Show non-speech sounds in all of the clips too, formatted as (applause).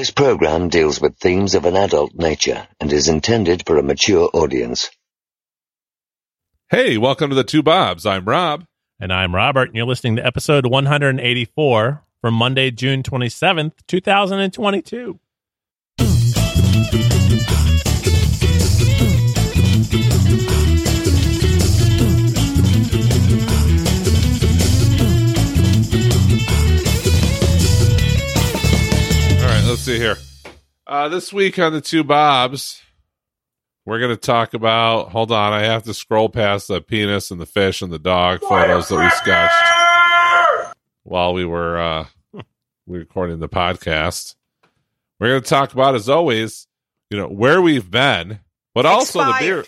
This program deals with themes of an adult nature and is intended for a mature audience. Hey, welcome to the Two Bobs. I'm Rob. And I'm Robert, and you're listening to episode 184 from Monday, June 27th, 2022. (laughs) let's see here. Uh, this week on the Two Bobs, we're going to talk about. Hold on, I have to scroll past the penis and the fish and the dog photos that we sketched while we were uh, (laughs) recording the podcast. We're going to talk about, as always, you know where we've been, but also the beer.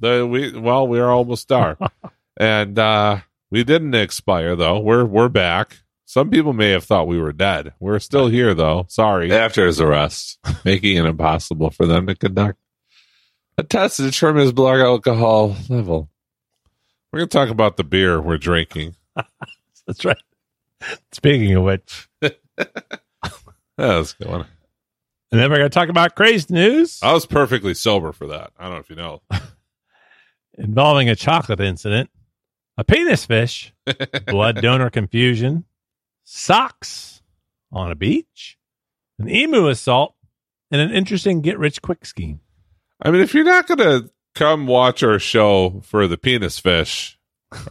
The we well, we're almost there, (laughs) and uh, we didn't expire though. We're we're back. Some people may have thought we were dead. We're still here though. Sorry. after his arrest, (laughs) making it impossible for them to conduct a test to determine his blood alcohol level. We're going to talk about the beer we're drinking. (laughs) That's right. Speaking of which, (laughs) That's good one. and then we're going to talk about crazy news I was perfectly sober for that. I don't know if you know. involving a chocolate incident, a penis fish, blood donor confusion, socks on a beach, an emu assault, and an interesting get rich quick scheme. I mean, if you're not going to come watch our show for the penis fish,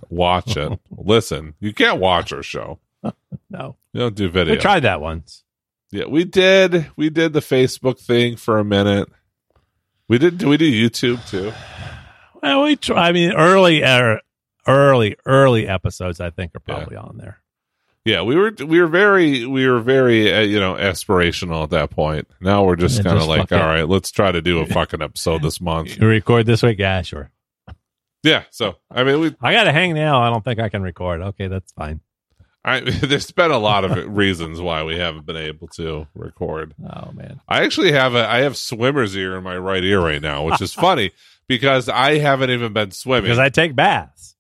watch it. (laughs) Listen, you can't watch our show. (laughs) No, You don't do video. we tried that once. Yeah, we did. We did the Facebook thing for a minute. We did. Do we do YouTube too? (sighs) Well, we try. I mean, early, er, early, early episodes. I think are Yeah. probably on there. Yeah, we were. We were very. We were very. Uh, you know, aspirational at that point. Now we're just kind of like, fuck it. all right, let's try to do a (laughs) fucking episode this month. You record this week? Yeah, sure. Yeah. So I mean, we. I got to hang now. I don't think I can record. Okay, that's fine. I, (laughs) there's been a lot of (laughs) reasons why we haven't been able to record. Oh man, I actually have a I have swimmer's ear in my right ear right now, which is funny because I haven't even been swimming. because I take baths.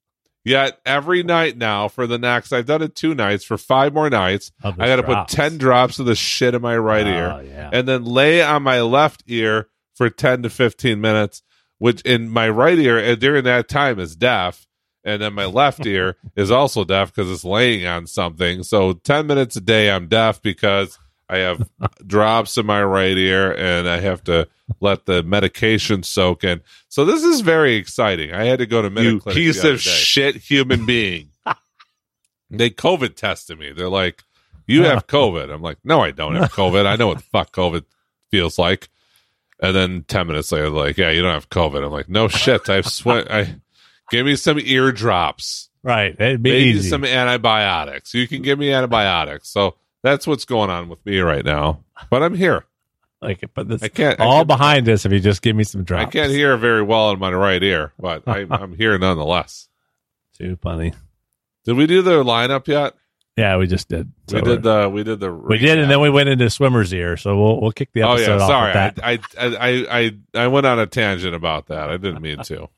Yet every night now for the next I've done it two nights for five more nights. I got to put 10 drops of the shit in my right Oh, ear yeah. and then lay on my left ear for 10 to 15 minutes, which in my right ear uh, during that time is deaf. And then my left (laughs) ear is also deaf because it's laying on something. So 10 minutes a day, I'm deaf because I have (laughs) drops in my right ear and I have to let the medication soak in. So this is very exciting. I had to go to You Minute piece of shit human (laughs) being. They COVID tested me. They're like, "You have COVID." I'm like, "No, I don't have COVID. I know what the fuck COVID feels like." And then ten minutes later, they're like, "Yeah, you don't have COVID." I'm like, "No shit. I've sweat. I give me some ear drops, right. It'd be maybe easy. some antibiotics. You can give me antibiotics." So that's what's going on with me right now. But I'm here. like put this I can't. I all can- behind us if you just give me some drops. I can't hear very well in my right ear, but I, (laughs) I'm here nonetheless. Too funny. Did we do the lineup yet? Yeah, we just did. we So did the. We did the. we did, and then we went into swimmer's ear. So we'll we'll kick the episode. Oh yeah, off sorry. with that. I, I I I I went on a tangent about that. I didn't mean to.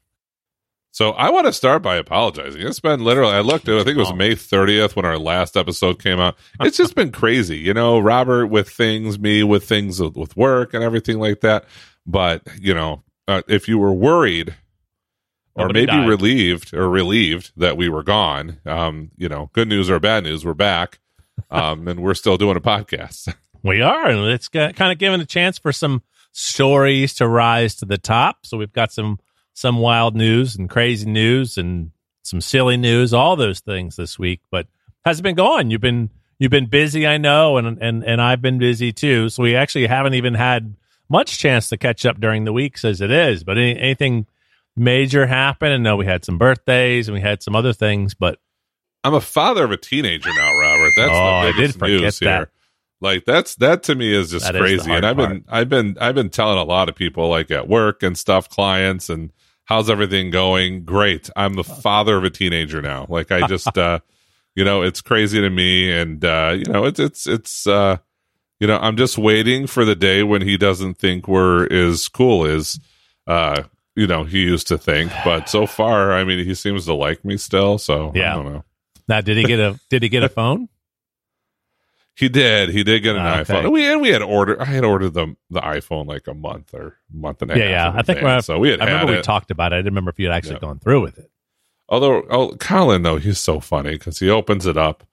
So I want to start by apologizing. It's been literally. I looked at. I think it was Oh. May thirtieth when our last episode came out. It's just been crazy, you know. Robert with things, me with things with, with work and everything like that. But you know, uh, if you were worried or Nobody maybe died. relieved or relieved that we were gone, um, you know, good news or bad news, we're back, um, and we're still doing a podcast. (laughs) We are, and it's kind of given a chance for some stories to rise to the top. So we've got some some wild news and crazy news and some silly news, all those things this week. But how's it been going? You've been you've been busy, I know, and and and I've been busy too. So we actually haven't even had much chance to catch up during the weeks as it is. But any, anything major happen? And no, we had some birthdays and we had some other things, but I'm a father of a teenager now, Robert. That's Oh, I the did biggest forget news that. here. Like that's that to me is just That is crazy. hard and I've part. been I've been I've been telling a lot of people like at work and stuff, clients and how's everything going? Great. I'm the father of a teenager now. Like I just (laughs) uh you know, it's crazy to me and uh you know, it's it's it's uh you know, I'm just waiting for the day when he doesn't think we're as cool as uh you know, he used to think. But so far, I mean, he seems to like me still, so Yeah. I don't know. now did he get a did he get a (laughs) phone? He did. He did get an okay. iPhone. And we and we had ordered. I had ordered the the iPhone like a month or month and a Yeah, half. yeah. in I think so. We had I remember we it. talked about it. I didn't remember if you had actually Yeah. gone through with it. Although oh, Colin though he's so funny because he opens it up,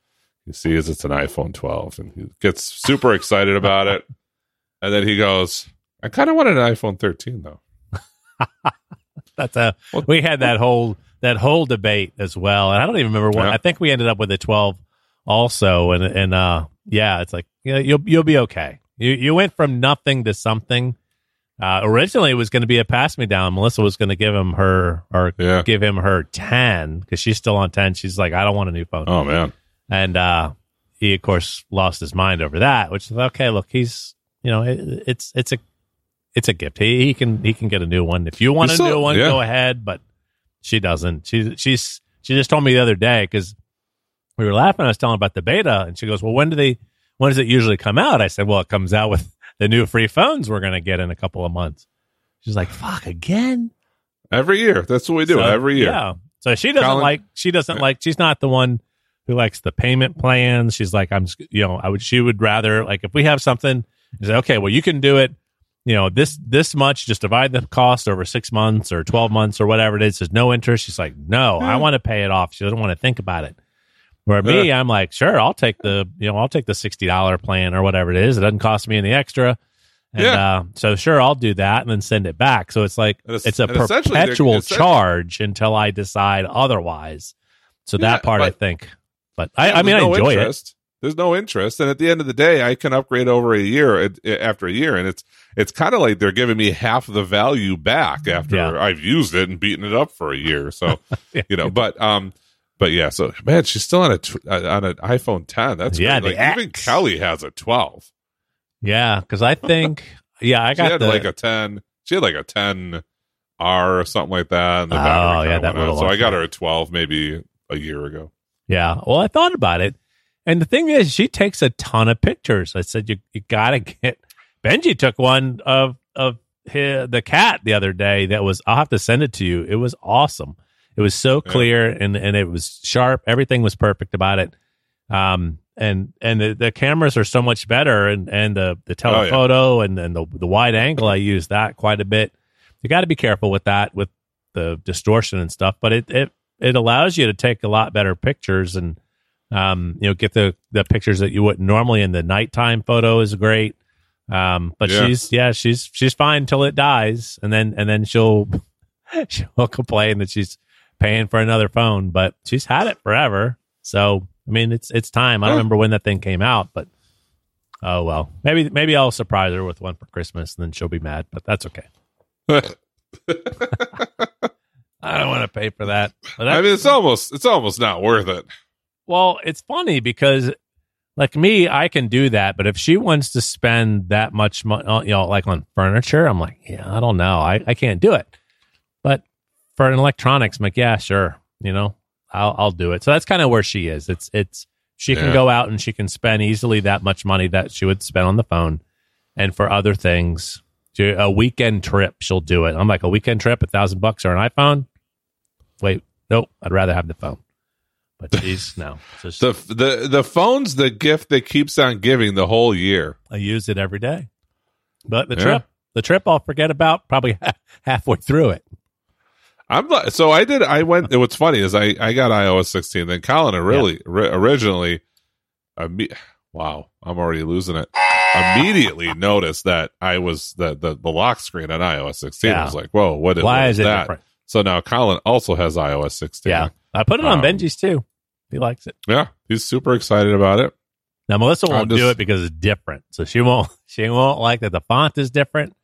he sees it's an iPhone 12, and he gets super excited about it, (laughs) and then he goes, "I kind of wanted an iPhone 13 though." (laughs) That's a Well- we had that whole that whole debate as well. And I don't even remember what Yeah. I think we ended up with a 12 also and and uh yeah, it's like yeah, you'll you'll be okay. You you went from nothing to something. Uh originally it was going to be a pass me down. Melissa was going to give him her or Yeah. give him her 10 cuz she's still on 10. She's like I don't want a new phone. Oh man, And uh he of course lost his mind over that, which is okay, look, he's you know, it, it's it's a it's a gift. He he can he can get a new one. If you want You a still- new one, yeah. go ahead, but she doesn't. She she's she just told me the other day cuz we were laughing I was telling about the beta and she goes, "Well, when do they when does it usually come out?" I said, "Well, it comes out with (laughs) the new free phones we're going to get in a couple of months." She's like, "Fuck again?" every year that's what we do So, every year. Yeah. So she doesn't Colin- like she doesn't like she's not the one who likes the payment plans. She's like I'm you know, I would she would rather like if we have something say okay, well you can do it, you know, this this much just divide the cost over 6 months or 12 months or whatever it is. There's no interest. She's like, "No, I hmm. want to pay it off." She doesn't want to think about it. Where me, I'm like, "Sure, I'll take the, you know, I'll take the $60 plan or whatever it is. It doesn't cost me any extra." And Yeah. uh, so sure, I'll do that and then send it back. So it's like it's- it's a and essentially they're- perpetual charge until I decide otherwise. So Yeah, that part I think, but I, I mean, I there's no it. interest. There's no interest, and at the end of the day, I can upgrade over a year it- it- after a year, and it's it's kind of like they're giving me half the value back after Yeah. I've used it and beaten it up for a year. So (laughs) you know, but um, but yeah, so man, she's still on a tw- uh, on an iPhone 10. That's Yeah, great. like even. Kelly has a 12. Yeah, because I think, (laughs) yeah, I She got had the like a 10. She had like a 10 R or something like that. And the Oh, yeah, that went out. little So I got her a 12 maybe a year ago. yeah. Well, I thought about it, and the thing is, she takes a ton of pictures. I said you you gotta get. (laughs) Benji took one of of his, the cat the other day. That was I'll have to send it to you. It was awesome. It was so Yeah. clear and and it was sharp. Everything was perfect about it. Um and and the, the cameras are so much better and and the the Oh, yeah. telephoto and and the the wide angle I use that quite a bit. You got to be careful with that with the distortion and stuff, but it it it allows you to take a lot better pictures and um you know get the the pictures that you wouldn't normally in the nighttime photo is great. Um but Yeah. she's yeah, she's she's fine till it dies and then and then she'll (laughs) she'll complain that she's paying for another phone, but she's had it forever. So I mean, it's it's time. I don't remember when that thing came out, but oh well. Maybe maybe I'll surprise her with one for Christmas, and then she'll be mad. But that's okay. (laughs) I don't want to pay for that. I mean, it's almost it's almost not worth it. well, it's funny because, like me, I can do that. But if she wants to spend that much money, you know, like on furniture, I'm like, yeah, I don't know, I, I can't do it. But for an electronics, I'm like, yeah, sure, you know, I'll I'll do it. So that's kind of where she is. It's it's she can go out and she can spend easily that much money that she would spend on the phone, and for other things, a weekend trip, she'll do it. I'm like, a weekend trip, a thousand bucks or an iPhone. Wait, nope, I'd rather have the phone. But (laughs) she's no, just The the the phone's the gift that keeps on giving the whole year. I use it every day. But the Yeah. trip, the trip, I'll forget about probably (laughs) halfway through it. I'm not, so I did. I went. What's funny is I I got iOS 16. Then Colin really ri- originally, imme- wow, I'm already losing it. Immediately (laughs) noticed that I was the the, the lock screen on iOS 16. I was like, whoa, what is, Why what is it that? different? So now Colin also has iOS 16. Yeah, I put it on Um, Benji's too. He likes it. yeah, he's super excited about it. Now Melissa won't do it because it's different, so she won't. (laughs) She won't like that the font is different,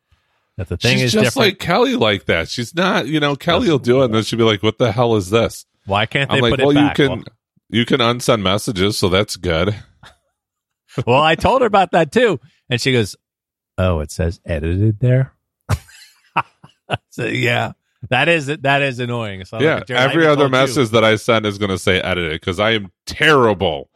that the thing She's is just different. like Kelly, like that. She's not, you know, Kelly will do it, and then she'll be like, "What the hell is this?" Why can't they I'm like, put "Well, it back? Well, you can, you can unsend messages, so that's good." well, (laughs) well, I told her about that too, and she goes, "Oh, it says edited there." (laughs) so yeah, that is that is annoying. So yeah, like, every other told you. message that I send is going to say edited because I am terrible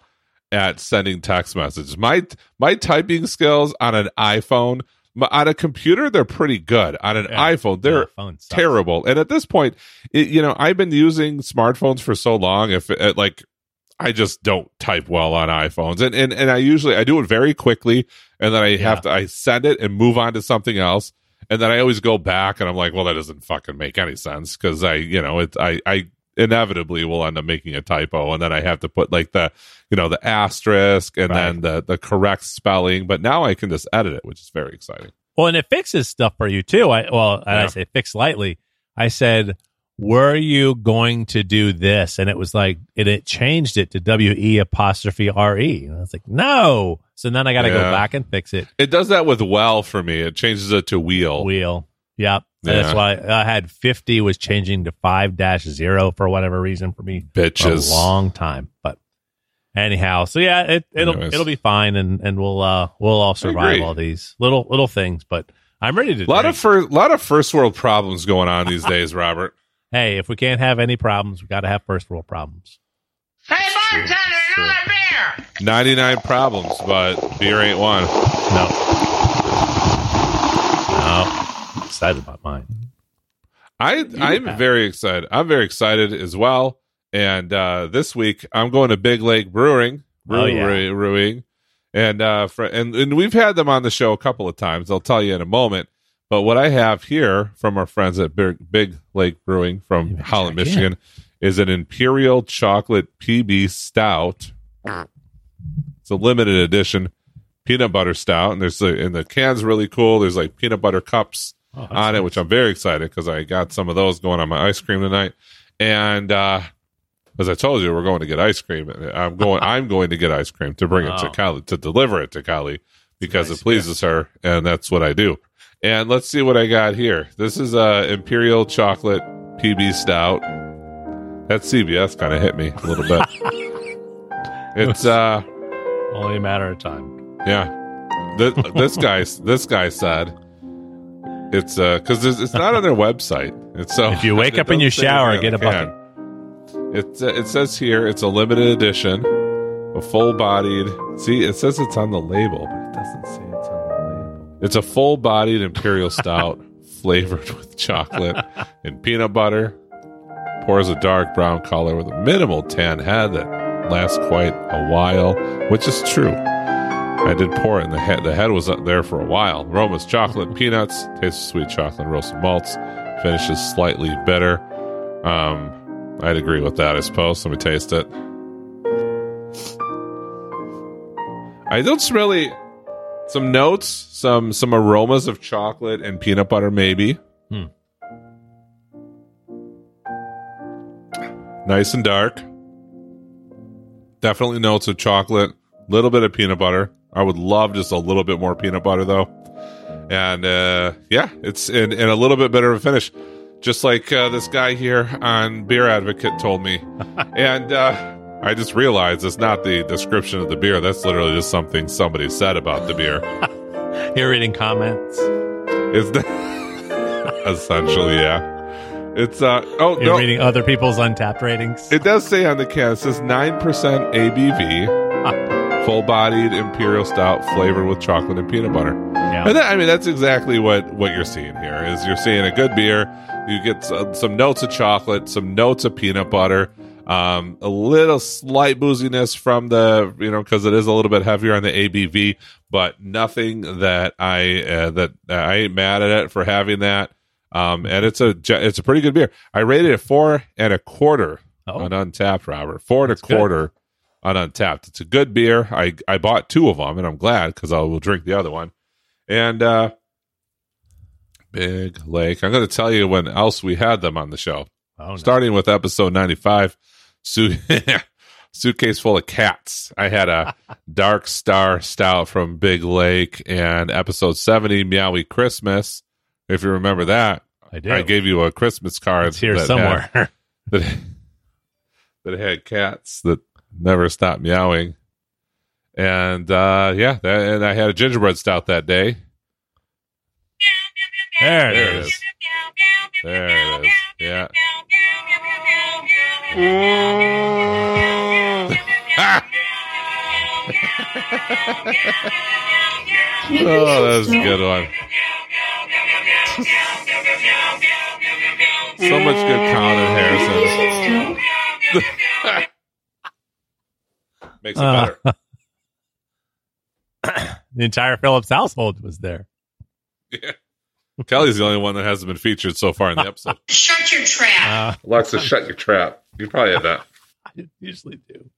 at sending text messages. My my typing skills on an iPhone, on a computer, they're pretty good. On an Yeah. iPhone, they're Yeah, terrible. And at this point, it, you know, I've been using smartphones for so long. If it, like, I just don't type well on iPhones, and and and I usually I do it very quickly, and then I have to I send it and move on to something else, and then I always go back and I'm like, well, that doesn't fucking make any sense because I you know it I I inevitably will end up making a typo, and then I have to put like the you know the asterisk and Right. then the the correct spelling, but now I can just edit it, which is very exciting. Well, and it fixes stuff for you too. I well, and I say fix lightly. I said, "Were you going to do this?" And it was like, and it changed it to W E apostrophe R E. And I was like, "No." So then I got to go back and fix it. It does that with well for me. It changes it to wheel. Wheel. Yep. And That's why I had fifty was changing to five dash zero for whatever reason for me for a Bitches. long time. But anyhow, so yeah, it, it'll Anyways. it'll be fine, and and we'll uh we'll all survive all these little little things. But I'm ready to A lot drink. of fir- lot of first world problems going on these days, (laughs) Robert. hey, if we can't have any problems, we got to have first world problems. Hey, bartender, another beer! Ninety nine problems, but beer ain't one. No. No. I'm excited about mine. I I'm have. very excited. I'm very excited as well. And uh, this week I'm going to Big Lake Brewing, Oh, yeah. brewing, and uh, for, and and we've had them on the show a couple of times. I'll tell you in a moment. But what I have here from our friends at Big, Big Lake Brewing from Holland, check in. Michigan, is an Imperial Chocolate PB Stout. It's a limited edition peanut butter stout, and there's the and the can's really cool. There's like peanut butter cups Oh, on it, which I'm very excited because I got some of those going on my ice cream tonight. And uh, as I told you, we're going to get ice cream. I'm going. (laughs) I'm going to get ice cream to bring it to Kali to deliver it to Kali because Nice, it pleases her, and that's what I do. And let's see what I got here. This is a Imperial Chocolate PB Stout. That CBS kind of hit me a little bit. (laughs) it's uh Only a matter of time. yeah. This, this guy this guy said it's uh because it's not on their website. It's so If you wake (laughs) up in your shower, get a can. It uh, it says here it's a limited edition, a full bodied. See, it says it's on the label, but it doesn't say it's on the label. It's a full bodied imperial (laughs) stout flavored with chocolate and peanut butter. Pours a dark brown color with a minimal tan head that lasts quite a while, which is true. I did pour it, and the head the head was up there for a while. Aromas chocolate and peanuts, tastes of sweet chocolate roasted malts, finishes slightly bitter. Um, I'd agree with that, I suppose. Let me taste it. I don't really some notes, some some aromas of chocolate and peanut butter, maybe. Hmm. Nice and dark. Definitely notes of chocolate, little bit of peanut butter. I would love just a little bit more peanut butter though. And uh, yeah, it's in, a little bit better of a finish, just like uh, this guy here on Beer Advocate told me. (laughs) and uh, I just realized it's not the description of the beer. That's literally just something somebody said about the beer. (laughs) You're reading comments. It's (laughs) essentially yeah. It's uh oh You're no, reading other people's Untappd ratings. it does say on the can. It says nine percent ABV, full bodied imperial stout flavored with chocolate and peanut butter. yeah. And that, I mean, that's exactly what what you're seeing here. Is you're seeing a good beer. You get some, some notes of chocolate, some notes of peanut butter, um, a little slight booziness from the you know because it is a little bit heavier on the ABV, but nothing that I uh, that I ain't mad at it for having that. Um, and it's a it's a pretty good beer. I rated it four and a quarter Oh. on Untappd, Robert. Four and a quarter. good. On Untappd. It's a good beer. I I bought two of them, and I'm glad because I will drink the other one. And uh Big Lake. I'm going to tell you when else we had them on the show. oh, no. Starting with episode 95, su- (laughs) suitcase full of cats. I had a (laughs) Dark Star Stout from Big Lake, and episode 70, Meowie Christmas. If you remember that, I do. I gave you a Christmas card. it's here that somewhere. Had, (laughs) that, that had cats that never stop meowing. And uh, yeah, that, and I had a gingerbread stout that day. there it is. There it is. Yeah. Ah! (laughs) Oh, that was a good one. So much good Colin and Harrison. (laughs) Makes it Uh, better. (coughs) the entire Phillips household was there. Yeah. Kelly's the only one that hasn't been featured so far in the episode. (laughs) Shut your trap. Uh, Alexa, shut your trap. You probably had that. (laughs) I usually do.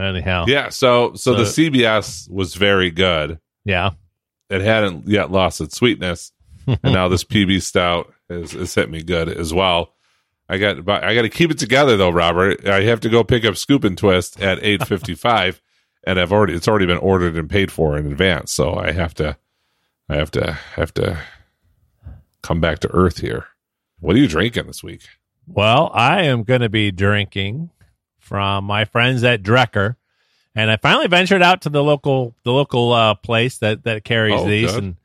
Anyhow, Yeah. So, so the CBS was very good. yeah. It hadn't yet lost its sweetness, and now this PB stout has, is hit me good as well. I got, I got to keep it together though, Robert. I have to go pick up Scoop and Twist at (laughs) eight fifty five, and I've already it's already been ordered and paid for in advance. So I have to, I have to, have to come back to earth here. What are you drinking this week? Well, I am going to be drinking from my friends at Drekker, and I finally ventured out to the local the local uh, place that that carries Oh, these, good. and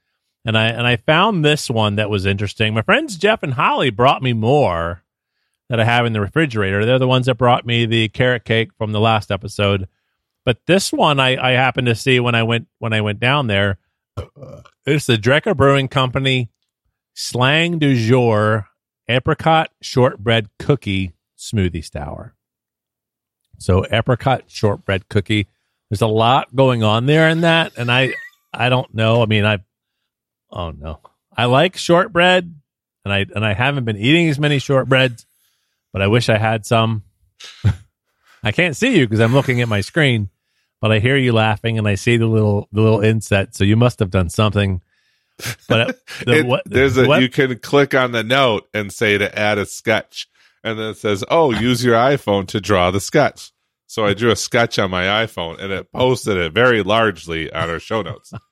and I and I found this one that was interesting. My friends Jeff and Holly brought me more that I have in the refrigerator. They're the ones that brought me the carrot cake from the last episode, but this one I I happened to see when I went when I went down there. Uh, it's the Drekker Brewing Company Slang du jour apricot shortbread cookie smoothie sour. So apricot shortbread cookie. There's a lot going on there in that, and I I don't know. I mean, I oh no, I like shortbread, and I and I haven't been eating as many shortbreads, but I wish I had some. (laughs) I can't see you because I'm looking at my screen, but I hear you laughing and I see the little the little inset. So you must have done something. But uh, (laughs) the, It- what, there's a what- you can click on the note and say to add a sketch, and then it says, "Oh, use your iPhone to draw the sketch." So I drew a sketch on my iPhone, and it posted it very largely on our show notes. (laughs)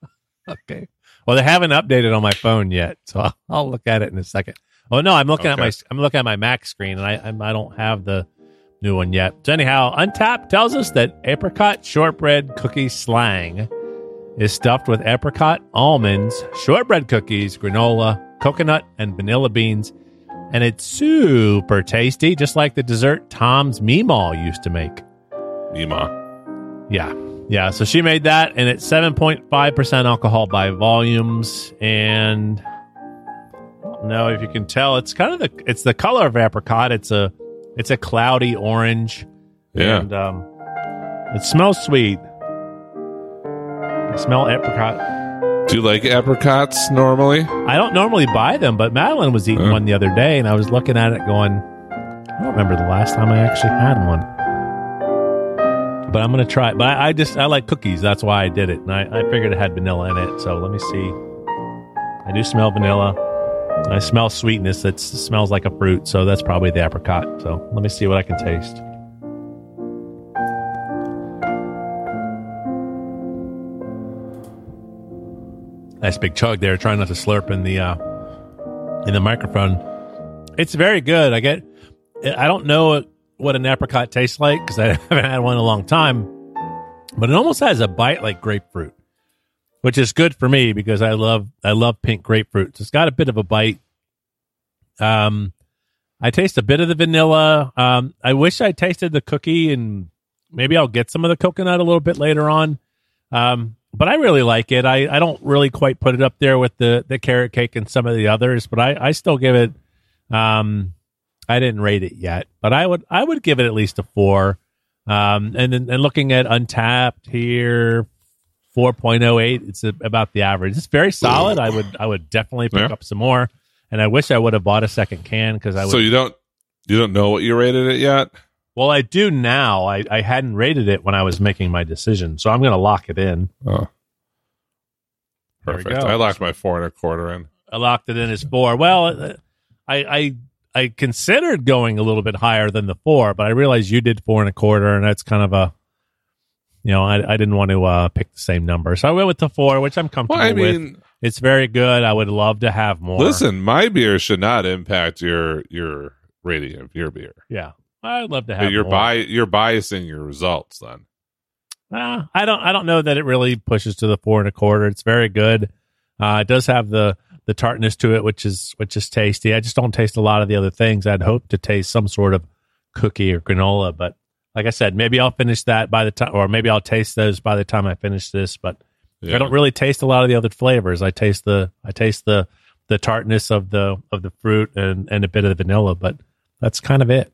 Okay. Well, they haven't updated on my phone yet, so I'll, I'll look at it in a second. Oh no, I'm looking at my I'm looking at my Mac screen, and I I'm, I don't have the new one yet. So anyhow, Untappd tells us that apricot shortbread cookie slang is stuffed with apricot, almonds, shortbread cookies, granola, coconut, and vanilla beans, and it's super tasty, just like the dessert Tom's Meemaw used to make. Nima. Yeah. Yeah. So she made that, and it's 7.5% alcohol by volumes. And Know if you can tell, it's kind of the it's the color of apricot. It's a it's a cloudy orange. Yeah. And um, it smells sweet. I smell apricot. Do you like apricots normally? I don't normally buy them, but Madeline was eating Huh. one the other day, and I was looking at it going, I don't remember the last time I actually had one. But I'm gonna try it. But I, I just I like cookies. That's why I did it, and I, I figured it had vanilla in it. So let me see. I do smell vanilla. I smell sweetness. That smells like a fruit. So that's probably the apricot. So let me see what I can taste. Nice big chug there. Trying not to slurp in the uh, in the microphone. It's very good. I get. I don't know what an apricot tastes like because I (laughs) haven't had one in a long time, but it almost has a bite like grapefruit, which is good for me because I love I love pink grapefruits. It's got a bit of a bite. Um, I taste a bit of the vanilla. Um, I wish I tasted the cookie, and maybe I'll get some of the coconut a little bit later on. Um, but I really like it. I, I don't really quite put it up there with the, the carrot cake and some of the others, but I, I still give it. Um, I didn't rate it yet, but I would I would give it at least a four. Um, and then and looking at Untappd here, four point oh eight. It's a, about the average. It's very solid. I would I would definitely pick Yeah. up some more. And I wish I would have bought a second can because I would. So you don't you don't know what you rated it yet? well, I do now. I, I hadn't rated it when I was making my decision, so I'm going to lock it in. Oh, perfect. I locked my four and a quarter in. I locked it in as four. Well, uh, I I I considered going a little bit higher than the four, but I realized you did four and a quarter, and that's kind of a, you know, I I didn't want to uh, pick the same number, so I went with the four, which I'm comfortable Well, I with. It's very good. I would love to have more. listen, my beer should not impact your your rating of your beer. yeah, I'd love to have. You're more. bi- you're biasing your results then. Uh, I don't. I don't know that it really pushes to the four and a quarter. It's very good. Uh, it does have the the tartness to it, which is which is tasty. I just don't taste a lot of the other things. I'd hope to taste some sort of cookie or granola, but like I said, maybe I'll finish that by the time, or maybe I'll taste those by the time I finish this. But Yeah. I don't really taste a lot of the other flavors. I taste the I taste the the tartness of the of the fruit and and a bit of the vanilla, but that's kind of it.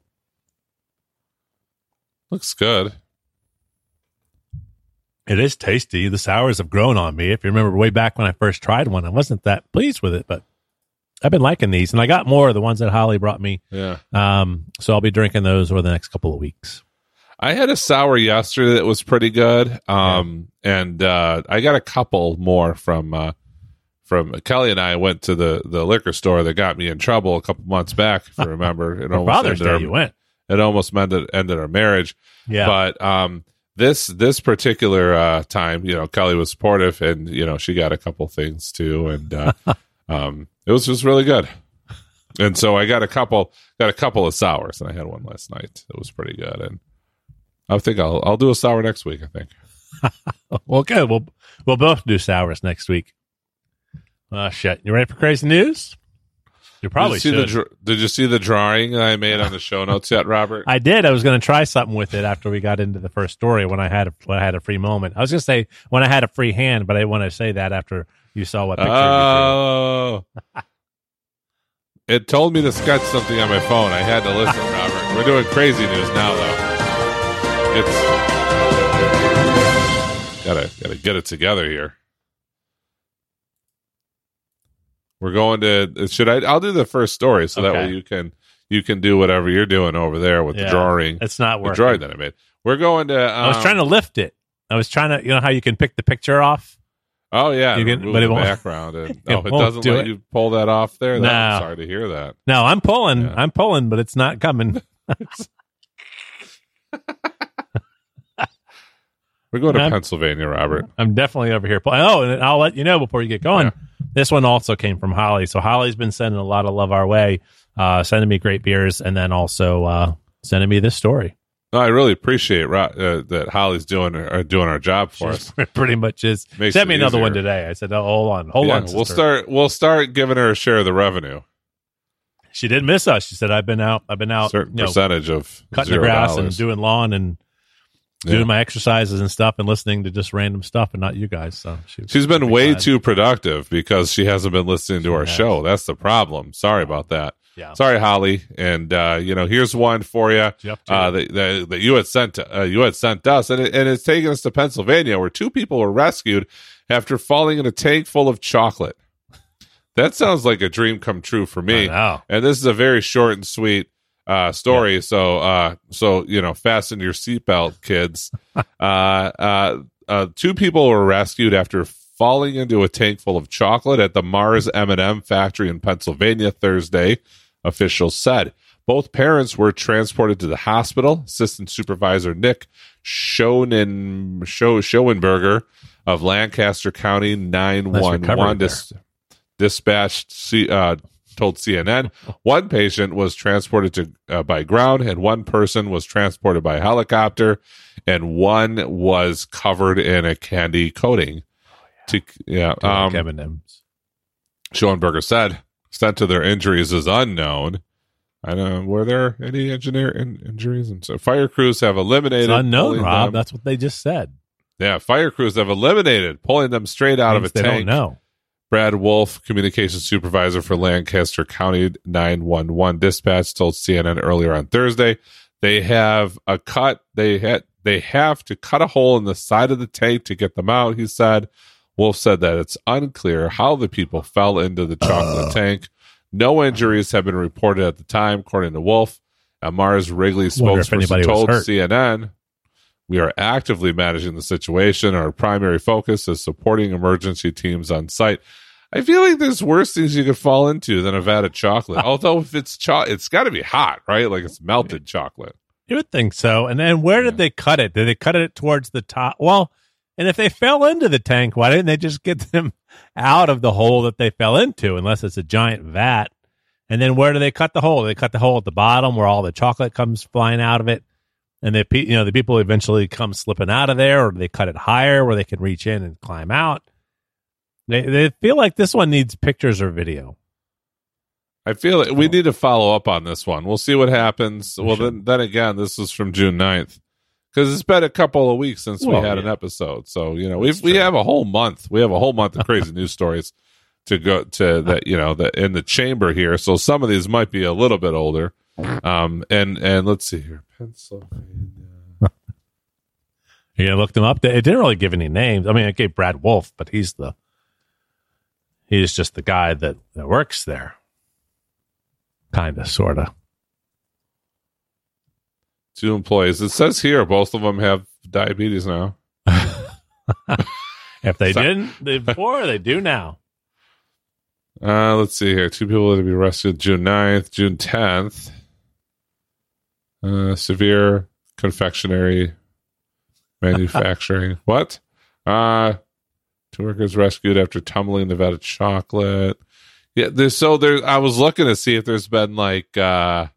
Looks good. It is tasty. The sours have grown on me. If you remember way back when I first tried one, I wasn't that pleased with it, but I've been liking these, and I got more of the ones that Holly brought me. Yeah. Um, so I'll be drinking those over the next couple of weeks. I had a sour yesterday that was pretty good. Um, and uh, I got a couple more from uh, from Kelly and I went to the the liquor store that got me in trouble a couple months back. If you (laughs) remember, it almost Father's ended Day, our, you went. it almost ended ended our marriage. Yeah. But um, this this particular uh, time, you know, Kelly was supportive, and you know, she got a couple things too, and uh, (laughs) um, it was just really good. And so I got a couple got a couple of sours, and I had one last night. It was pretty good, and I think I'll I'll do a sour next week. I think. (laughs) well, good. We'll we'll both do sours next week. Oh shit! You ready for crazy news? You probably did you see should. the Did you see the drawing I made on the show notes yet, Robert? (laughs) I did. I was going to try something with it after we got into the first story when I had a, when I had a free moment. I was going to say when I had a free hand, but I want to say that after you saw what picture. Oh. (laughs) it told me to sketch something on my phone. I had to listen, Robert. We're doing crazy news now, though. It's gotta gotta get it together here. We're going to. Should I? I'll do the first story so that way you can you can do whatever you're doing over there with Yeah. the drawing, It's not the working. drawing that I made. We're going to. Um, I was trying to lift it. I was trying to, you know, how you can pick the picture off. Oh yeah, You can- but it the won't- background. And, (laughs) it oh, it doesn't do let it. you pull that off there. No. I'm sorry to hear that. No, I'm pulling. Yeah. I'm pulling, but it's not coming. (laughs) We're going to I'm- Pennsylvania, Robert. I'm definitely over here. Oh, and I'll let you know before you get going. Yeah. This one also came from Holly. So Holly's been sending a lot of love our way, uh, sending me great beers, and then also uh, sending me this story. No, I really appreciate uh, that Holly's doing uh, doing our job for us. (laughs) Pretty much is. Makes Sent me another one today. I said, oh, hold on, hold yeah, on. we'll start. We'll start giving her a share of the revenue, She did miss us. She said, I've been out. I've been out, certain you know, percentage of cutting the grass and doing lawn and Yeah. doing my exercises and stuff and listening to just random stuff and not you guys. So she, She's been way glad. too productive because she hasn't been listening to She our has. show. That's the problem. Sorry about that. Yeah. Sorry, Holly. And uh, you know, here's one for you. She up to uh, that, that, that you had sent uh, you had sent us, and, it, and it's taken us to Pennsylvania, where two people were rescued after falling in a tank full of chocolate. That sounds like a dream come true for me. And this is a very short and sweet uh, story. So, uh, so you know, fasten your seatbelt, kids. (laughs) uh, uh, uh, two people were rescued after falling into a tank full of chocolate at the Mars M&M factory in Pennsylvania Thursday. Officials said both parents were transported to the hospital. Assistant Supervisor Nick Schoenen, Scho, Schoenberger of Lancaster County 911 recovery dis- dispatched uh, told CNN one patient was transported to uh, by ground and one person was transported by helicopter and one was covered in a candy coating. To yeah, um, M&Ms. Schoenberger said extent to their injuries is unknown. I don't know. Were there any engineer in, injuries? And so fire crews have eliminated. It's unknown, Rob. them- That's what they just said. yeah, fire crews have eliminated pulling them straight out of a they tank. don't know. Brad Wolf, communications supervisor for Lancaster County 911 dispatch, told CNN earlier on Thursday they have a cut. They had they have to cut a hole in the side of the tank to get them out. He said. Wolf said that it's unclear how the people fell into the chocolate uh. tank. No injuries have been reported at the time, according to Wolf. A Mars Wrigley Wonder if spokesperson told. CNN, "We are actively managing the situation. Our primary focus is supporting emergency teams on site." I feel like there's worse things you could fall into than a vat of chocolate. (laughs) Although if it's cho- it's got to be hot, right? Like it's melted chocolate. You would think so. And then where did they cut it? Did they cut it towards the top? Well, and if they fell into the tank, why didn't they just get (laughs) them out of the hole that they fell into, unless it's a giant vat? And then where do they cut the hole? They cut the hole at the bottom where all the chocolate comes flying out of it, and the you know the people eventually come slipping out of there, or they cut it higher where they can reach in and climb out? They they feel like this one needs pictures or video. I feel it, we need to follow up on this one. We'll see what happens. We well, should. then, then again, this is from June 9th because it's been a couple of weeks since Well, we had an episode. So you know, we we have a whole month. We have a whole month of crazy (laughs) news stories to go to (laughs) that. You know, that in the chamber here. So some of these might be a little bit older. Um, and and let's see here, Pennsylvania. You looked them up. It didn't really give any names. I mean, it gave Brad Wolf, but he's the he's just the guy that, that works there. Kind of, sort of. Two employees. It says here both of them have diabetes now. (laughs) If they didn't before, they do now. Uh, let's see here. Two people to be arrested June 9th, June 10th. Uh, severe confectionery manufacturing. (laughs) what? Uh, two workers rescued after tumbling Nevada chocolate. Yeah, there's so there. I was looking to see if there's been like uh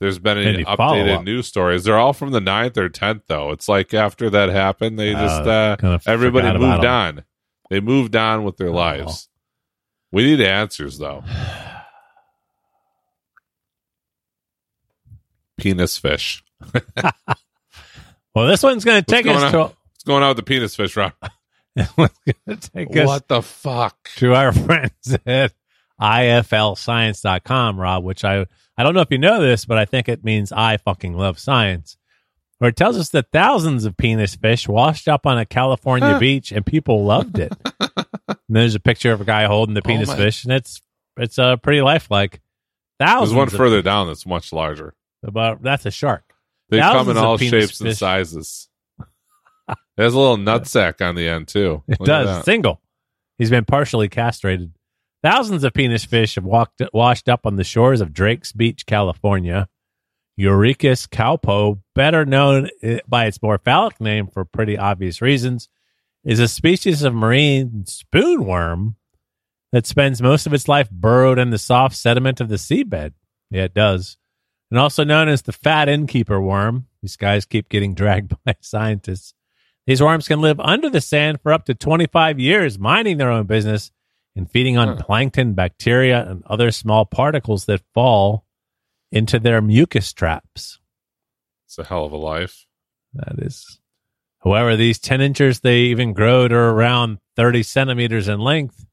there's been any, Any updated news stories. They're all from the 9th or 10th though. It's like after that happened, they just Uh, uh kinda everybody moved about moved 'em. on. They moved on with their Oh. lives. We need answers though. (sighs) (sighs) (sighs) Penis fish. (laughs) Well, this one's going to take us to What's going on with the penis fish, Rob? (laughs) this one's going to take us What the fuck? to our (laughs) friends at iflscience.com, Rob, which I I don't know if you know this, but I think it means I fucking love science. Where it tells us that thousands of penis fish washed up on a California Huh. beach and people loved it. and there's a picture of a guy holding the penis Oh fish, and it's it's uh, pretty lifelike. Thousands. There's one further down that's much larger. About that's a shark. They come in all shapes and sizes. It has a little nutsack on the end too. (laughs) It Look at does single. He's been partially castrated. Thousands of penis fish have walked washed up on the shores of Drake's Beach, California. Urechis caupo, better known eh, by its more phallic name for pretty obvious reasons, is a species of marine spoonworm that spends most of its life burrowed in the soft sediment of the seabed. Yeah, it does. And also known as the fat innkeeper worm. These guys keep getting dragged (laughs) by scientists. These worms can live under the sand for up to 25 years, minding their own business and feeding on Huh. plankton, bacteria, and other small particles that fall into their mucus traps. It's a hell of a life. That is. However, these 10 inches, they even grow to around 30 centimeters in length.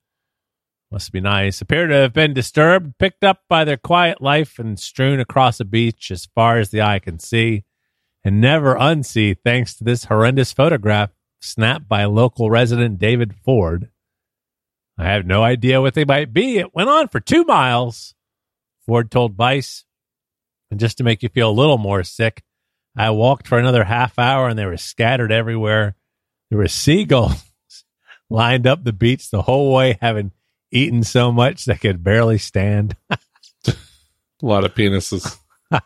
Must be nice. Appear to have been disturbed, picked up by their quiet life, and strewn across a beach as far as the eye can see, and never unsee thanks to this horrendous photograph snapped by local resident David Ford. I have no idea what they might be. It went on for two miles, Ford told Vice. And just to make you feel a little more sick, I walked for another half hour and they were scattered everywhere. There were (laughs) seagulls (laughs) lined up the beach the whole way, having eaten so much they could barely stand. (laughs) A lot of penises. (laughs)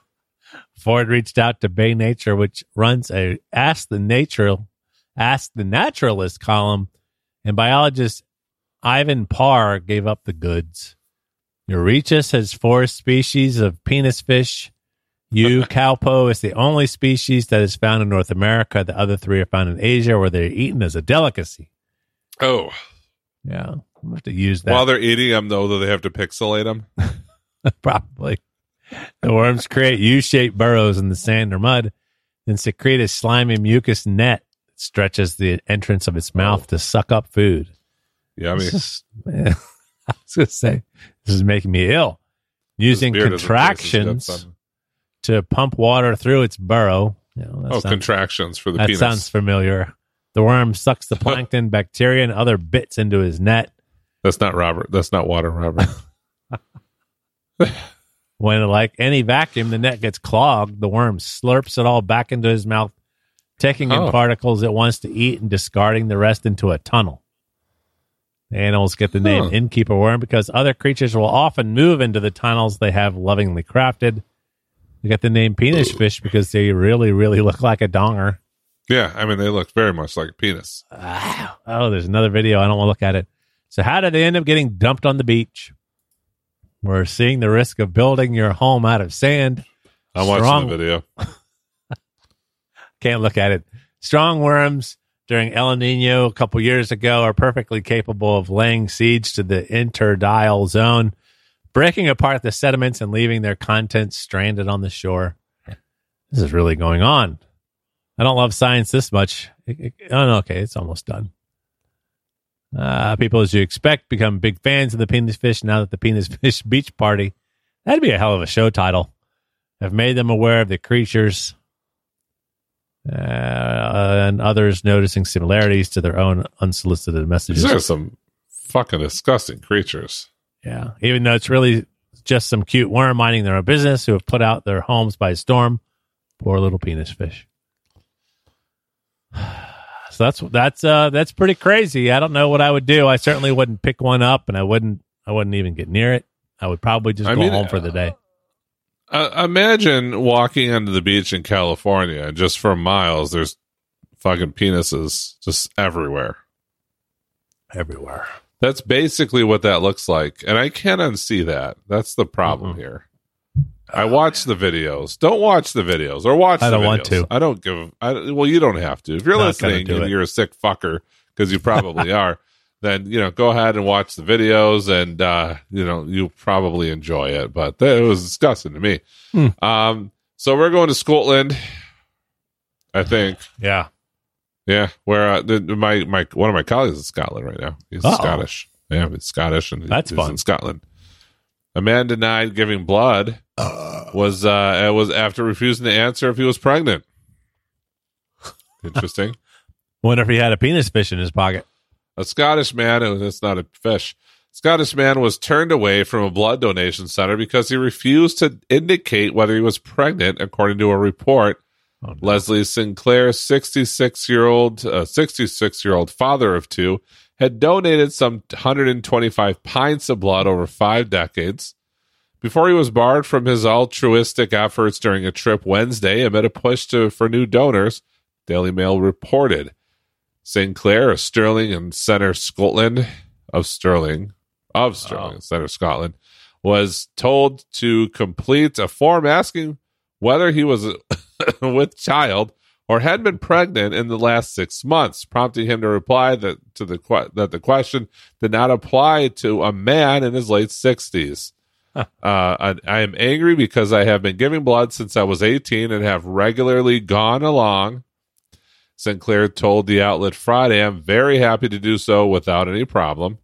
Ford reached out to Bay Nature, which runs a Ask the Natural, Ask the Naturalist column, and biologist Ivan Parr gave up the goods. Urechis has four species of penis fish. U. (laughs) caupo is the only species that is found in North America. The other three are found in Asia, where they're eaten as a delicacy. Oh, Yeah, I'm have to use that. while they're eating them, though, do they have to pixelate them? (laughs) Probably. The worms create U-shaped burrows in the sand or mud, then secrete a slimy mucus net that stretches the entrance of its mouth oh. to suck up food. Yeah, I This is- man, (laughs) I was going to say, this is making me ill. Using this beard doesn't taste as good, contractions to pump water through its burrow. You know, Oh, sounds, contractions for the that penis. sounds familiar. The worm sucks the (laughs) plankton, bacteria, and other bits into his net. That's not Robert. That's not water, Robert. (laughs) When, like any vacuum, the net gets clogged, the worm slurps it all back into his mouth, taking in Oh. particles it wants to eat and discarding the rest into a tunnel. The animals get the name Huh. innkeeper worm because other creatures will often move into the tunnels they have lovingly crafted. They get the name penis fish because they really, really look like a donger. yeah, I mean, they look very much like a penis. Ah, oh, there's another video. I don't want to look at it. So, how did they end up getting dumped on the beach? We're seeing the risk of building your home out of sand. I'm watching Strong- the video. (laughs) Can't look at it. Strong worms during El Nino a couple years ago are perfectly capable of laying siege to the interdial zone, breaking apart the sediments and leaving their contents stranded on the shore. This is really going on. I don't love science this much. It- it- oh, no, okay, it's almost done. Uh, people, as you expect, become big fans of the penis fish now that the penis (laughs) fish beach party. That'd be a hell of a show title. Have made them aware of the creatures uh, and others noticing similarities to their own unsolicited messages. These are some fucking disgusting creatures. Yeah. Even though it's really just some cute worm minding their own business who have put out their homes by storm. Poor little penis fish. (sighs) (sighs) (sighs) So that's that's uh that's pretty crazy. I don't know what I would do. I certainly wouldn't pick one up and I wouldn't I wouldn't even get near it. I would probably just I go mean, home for the day. Uh, imagine walking onto the beach in California and just for miles there's fucking penises just everywhere. Everywhere. That's basically what that looks like. And I can't unsee that. That's the problem Mhm. here. I watch the videos. Don't watch the videos or watch I don't want videos. to. I don't give I, well you don't have to. If you're Not listening and it. you're a sick fucker because you probably (laughs) are, then you know go ahead and watch the videos and uh you know you probably enjoy it, but it was disgusting to me. Hmm. Um so we're going to Scotland I think. Yeah. Yeah, where uh, the, my my one of my colleagues is in Scotland right now. He's Uh-oh. Scottish. Yeah, he's Scottish and That's he's fun. in Scotland. A man denied giving blood was uh it was after refusing to answer if he was pregnant. Interesting. (laughs) Wonder if he had a penis fish in his pocket. a Scottish man, and it's not a fish. Scottish man was turned away from a blood donation center because he refused to indicate whether he was pregnant, according to a report. Oh, no. Leslie Sinclair, 66 year old, uh, 66 year old father of two, had donated some 125 pints of blood over five decades before he was barred from his altruistic efforts during a trip Wednesday amid a push to, for new donors. Daily Mail reported. Sinclair of Stirling and Center Scotland of Stirling of Stirling Oh. Center Scotland was told to complete a form asking whether he was (coughs) with child or had been pregnant in the last six months, prompting him to reply that to the that the question did not apply to a man in his late sixties. Uh, I, I am angry because I have been giving blood since I was 18 and have regularly gone along. Sinclair told the outlet Friday, I'm very happy to do so without any problem.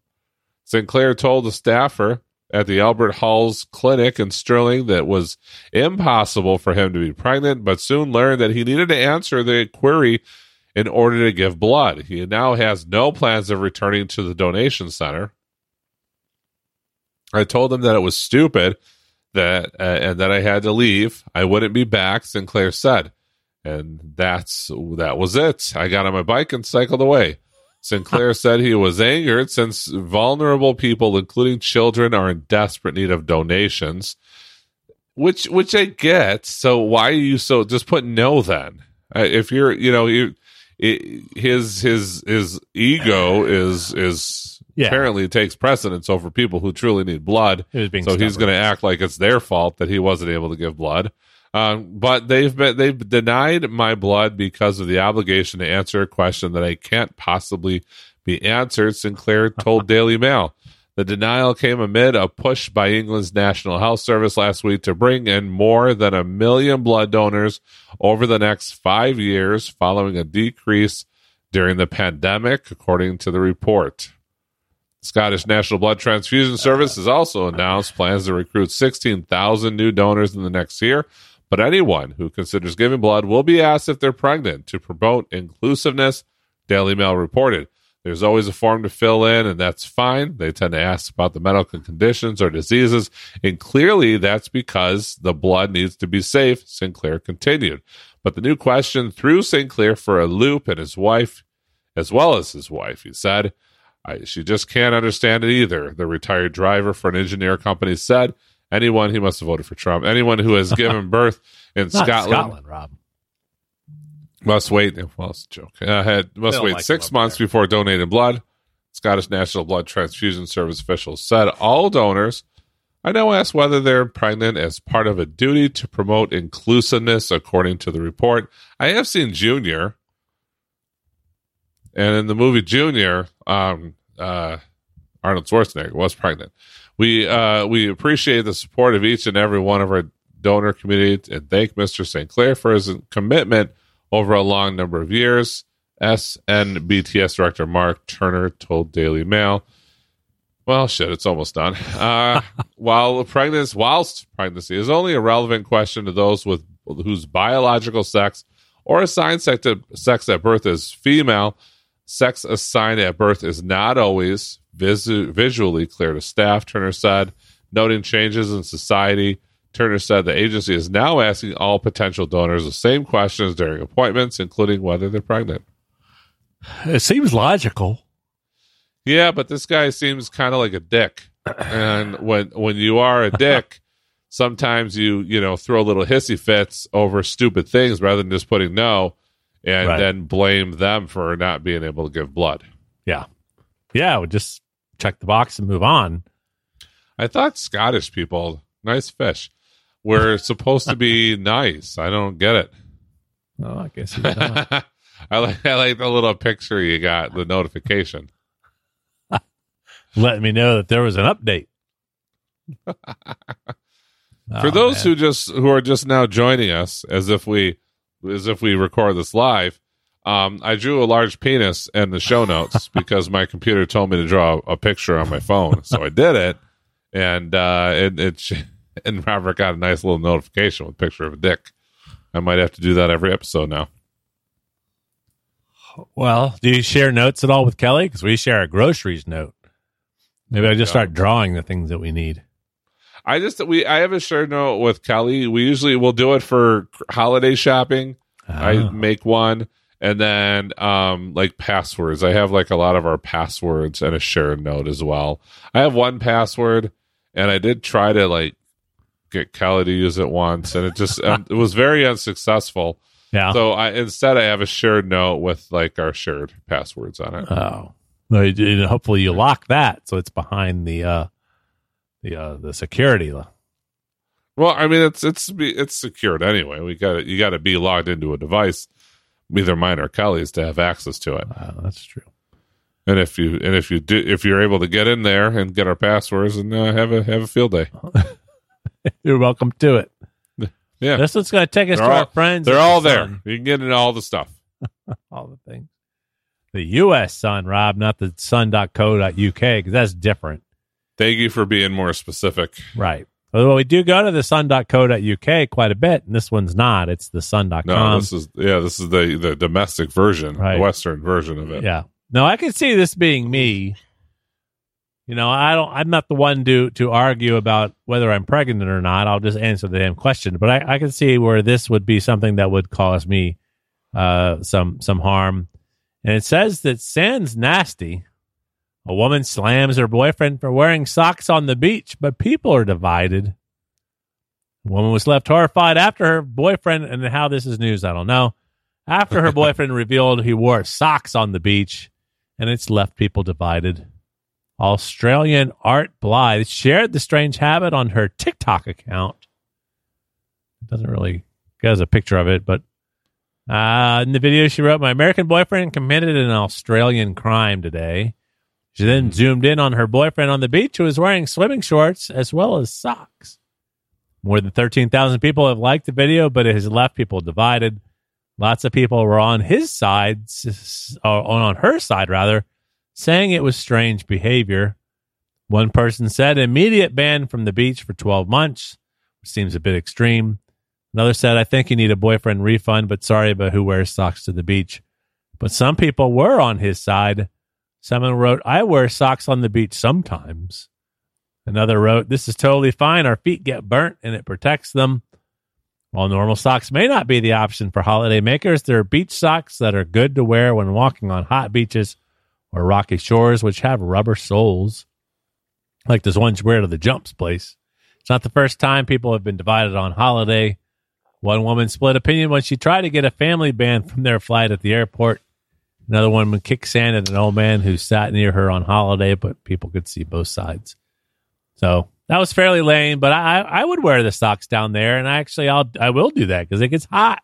Sinclair told a staffer at the Albert Hall's clinic in Stirling that it was impossible for him to be pregnant, but soon learned that he needed to answer the query in order to give blood. He now has no plans of returning to the donation center. I told him that it was stupid that uh, and that I had to leave. I wouldn't be back, Sinclair said. And that's that was it. I got on my bike and cycled away. Sinclair (laughs) said he was angered since vulnerable people, including children, are in desperate need of donations. Which which I get. So why are you so just put no then? Uh, If you're you know you i his his his ego is is Yeah. apparently it takes precedence over people who truly need blood. He was being So he's going to act like it's their fault that he wasn't able to give blood. Um, but they've been they've denied my blood because of the obligation to answer a question that I can't possibly be answered. Sinclair told (laughs) Daily Mail. The denial came amid a push by England's National Health Service last week to bring in more than a million blood donors over the next five years, following a decrease during the pandemic, according to the report. Scottish National Blood Transfusion Service has also announced plans to recruit 16,000 new donors in the next year. But anyone who considers giving blood will be asked if they're pregnant to promote inclusiveness, Daily Mail reported. There's always a form to fill in, and that's fine. They tend to ask about the medical conditions or diseases, and clearly that's because the blood needs to be safe, Sinclair continued. But the new question threw Sinclair for a loop and his wife, as well as his wife, he said. I, she just can't understand it either. The retired driver for an engineer company said, anyone, he must have voted for Trump, anyone who has given (laughs) birth in Scotland, Scotland, Rob. must wait. Well, it's a joke. Uh, had, must don't wait like six months there. before donating blood. Scottish National Blood Transfusion Service officials said all donors are now asked whether they're pregnant as part of a duty to promote inclusiveness, according to the report. I have seen Junior, and in the movie Junior, um, uh, Arnold Schwarzenegger was pregnant. We uh, we appreciate the support of each and every one of our donor community and thank Mr. Sinclair for his commitment over a long number of years. SNBTS Director Mark Turner told Daily Mail. Well, shit, it's almost done. Uh, (laughs) while pregnancy, whilst pregnancy is only a relevant question to those with whose biological sex or assigned sex, to, sex at birth is female. Sex assigned at birth is not always visu- visually clear to staff, Turner said. Noting changes in society, Turner said the agency is now asking all potential donors the same questions during appointments, including whether they're pregnant. It seems logical. Yeah, but this guy seems kind of like a dick. And when when you are a dick, sometimes you you know throw little hissy fits over stupid things rather than just putting no, and Right. then blame them for not being able to give blood. Yeah. Yeah, we just check the box and move on. I thought Scottish people, nice fish, were (laughs) supposed to be nice. I don't get it. Oh, I guess not. (laughs) I like I like the little picture you got, the notification. (laughs) letting me know that there was an update. For Oh, those man. who just who are just now joining us, as if we as if we record this live, um, I drew a large penis in the show notes (laughs) because my computer told me to draw a picture on my phone, so I did it, and uh, it, it (laughs) and Robert got a nice little notification with a picture of a dick. I might have to do that every episode now. Well, do you share notes at all with Kelly? Because we share a groceries note. Maybe I just start drawing the things that we need. I just we I have a shared note with Kelly. We usually will do it for holiday shopping. I Ah. make one and then um like passwords. I have like a lot of our passwords and a shared note as well. I have one password and I did try to like get Kelly to use it once and it just um, it was very unsuccessful. yeah. So I instead I have a shared note with like our shared passwords on it. oh, well, you- you- hopefully you lock that so it's behind the uh, the uh, the security. Uh, Well, I mean it's it's it's secured anyway. We got you got to be logged into a device, either mine or Kelly's, to have access to it. that's true. And if you and if you do if you're able to get in there and get our passwords and uh, have a have a field day, (laughs) You're welcome to it. yeah, This one's going to take us They're to all- our friends. they're all the there. Sun. You can get into all the stuff. (laughs) all the things. The U.S. Sun, Rob, not the sun.co.uk, because that's different. Thank you for being more specific. Right. Well, we do go to the sun.co.uk quite a bit, and this one's not. It's the sun.com. No, this is yeah, this is the the domestic version, Right. the Western version of it. Yeah. No, I can see this being me. You know, I don't. I'm not the one to to argue about whether I'm pregnant or not. I'll just answer the damn question. But I, I can see where this would be something that would cause me uh, some some harm. And it says that sand's nasty. A woman slams her boyfriend for wearing socks on the beach, but people are divided. The woman was left horrified after her boyfriend, and how this is news, I don't know. After her (laughs) boyfriend revealed he wore socks on the beach, and it's left people divided. Australian Art Blythe shared the strange habit on her TikTok account. It doesn't really has a picture of it, but uh, in the video she wrote, "My American boyfriend committed an Australian crime today." She then zoomed in on her boyfriend on the beach who was wearing swimming shorts as well as socks. More than 13,000 people have liked the video, but it has left people divided. Lots of people were on his side, or on her side rather, saying it was strange behavior. One person said immediate ban from the beach for 12 months, which seems a bit extreme. Another said, I think you need a boyfriend refund, but sorry about who wears socks to the beach. But some people were on his side. Someone wrote, I wear socks on the beach sometimes. Another wrote, This is totally fine. Our feet get burnt and it protects them. While normal socks may not be the option for holiday makers, there are beach socks that are good to wear when walking on hot beaches or rocky shores, which have rubber soles, like this one you wear to the jumps place. It's not the first time people have been divided on holiday. One woman split opinion when she tried to get a family band from their flight at the airport. Another woman kicked sand at an old man who sat near her on holiday, but people could see both sides. So that was fairly lame, but I I would wear the socks down there, and actually I'll I will do that because it gets hot.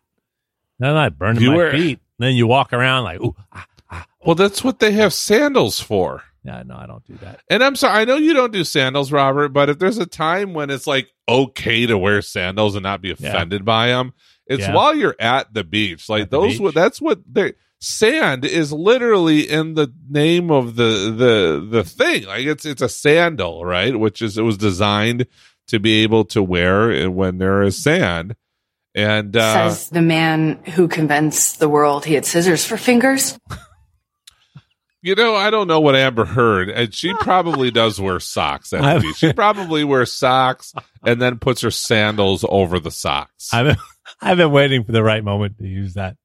Then I burn You my wear- feet. Then you walk around like, ooh, ah, ah. Well, that's what they have sandals for. yeah, no, I don't do that. And I'm sorry, I know you don't do sandals, Robert, but if there's a time when it's like okay to wear sandals and not be Yeah. offended by them, it's Yeah. while you're at the beach. Like At those, beach. what that's what they sand is literally in the name of the the the thing. Like it's it's a sandal, right? Which is it was designed to be able to wear when there is sand. And uh, Says the man who convinced the world he had scissors for fingers. you know, I don't know what Amber Heard, and she probably does wear socks (laughs) at the She probably wears socks and then puts her sandals over the socks. I've been, (laughs) I've been waiting for the right moment to use that.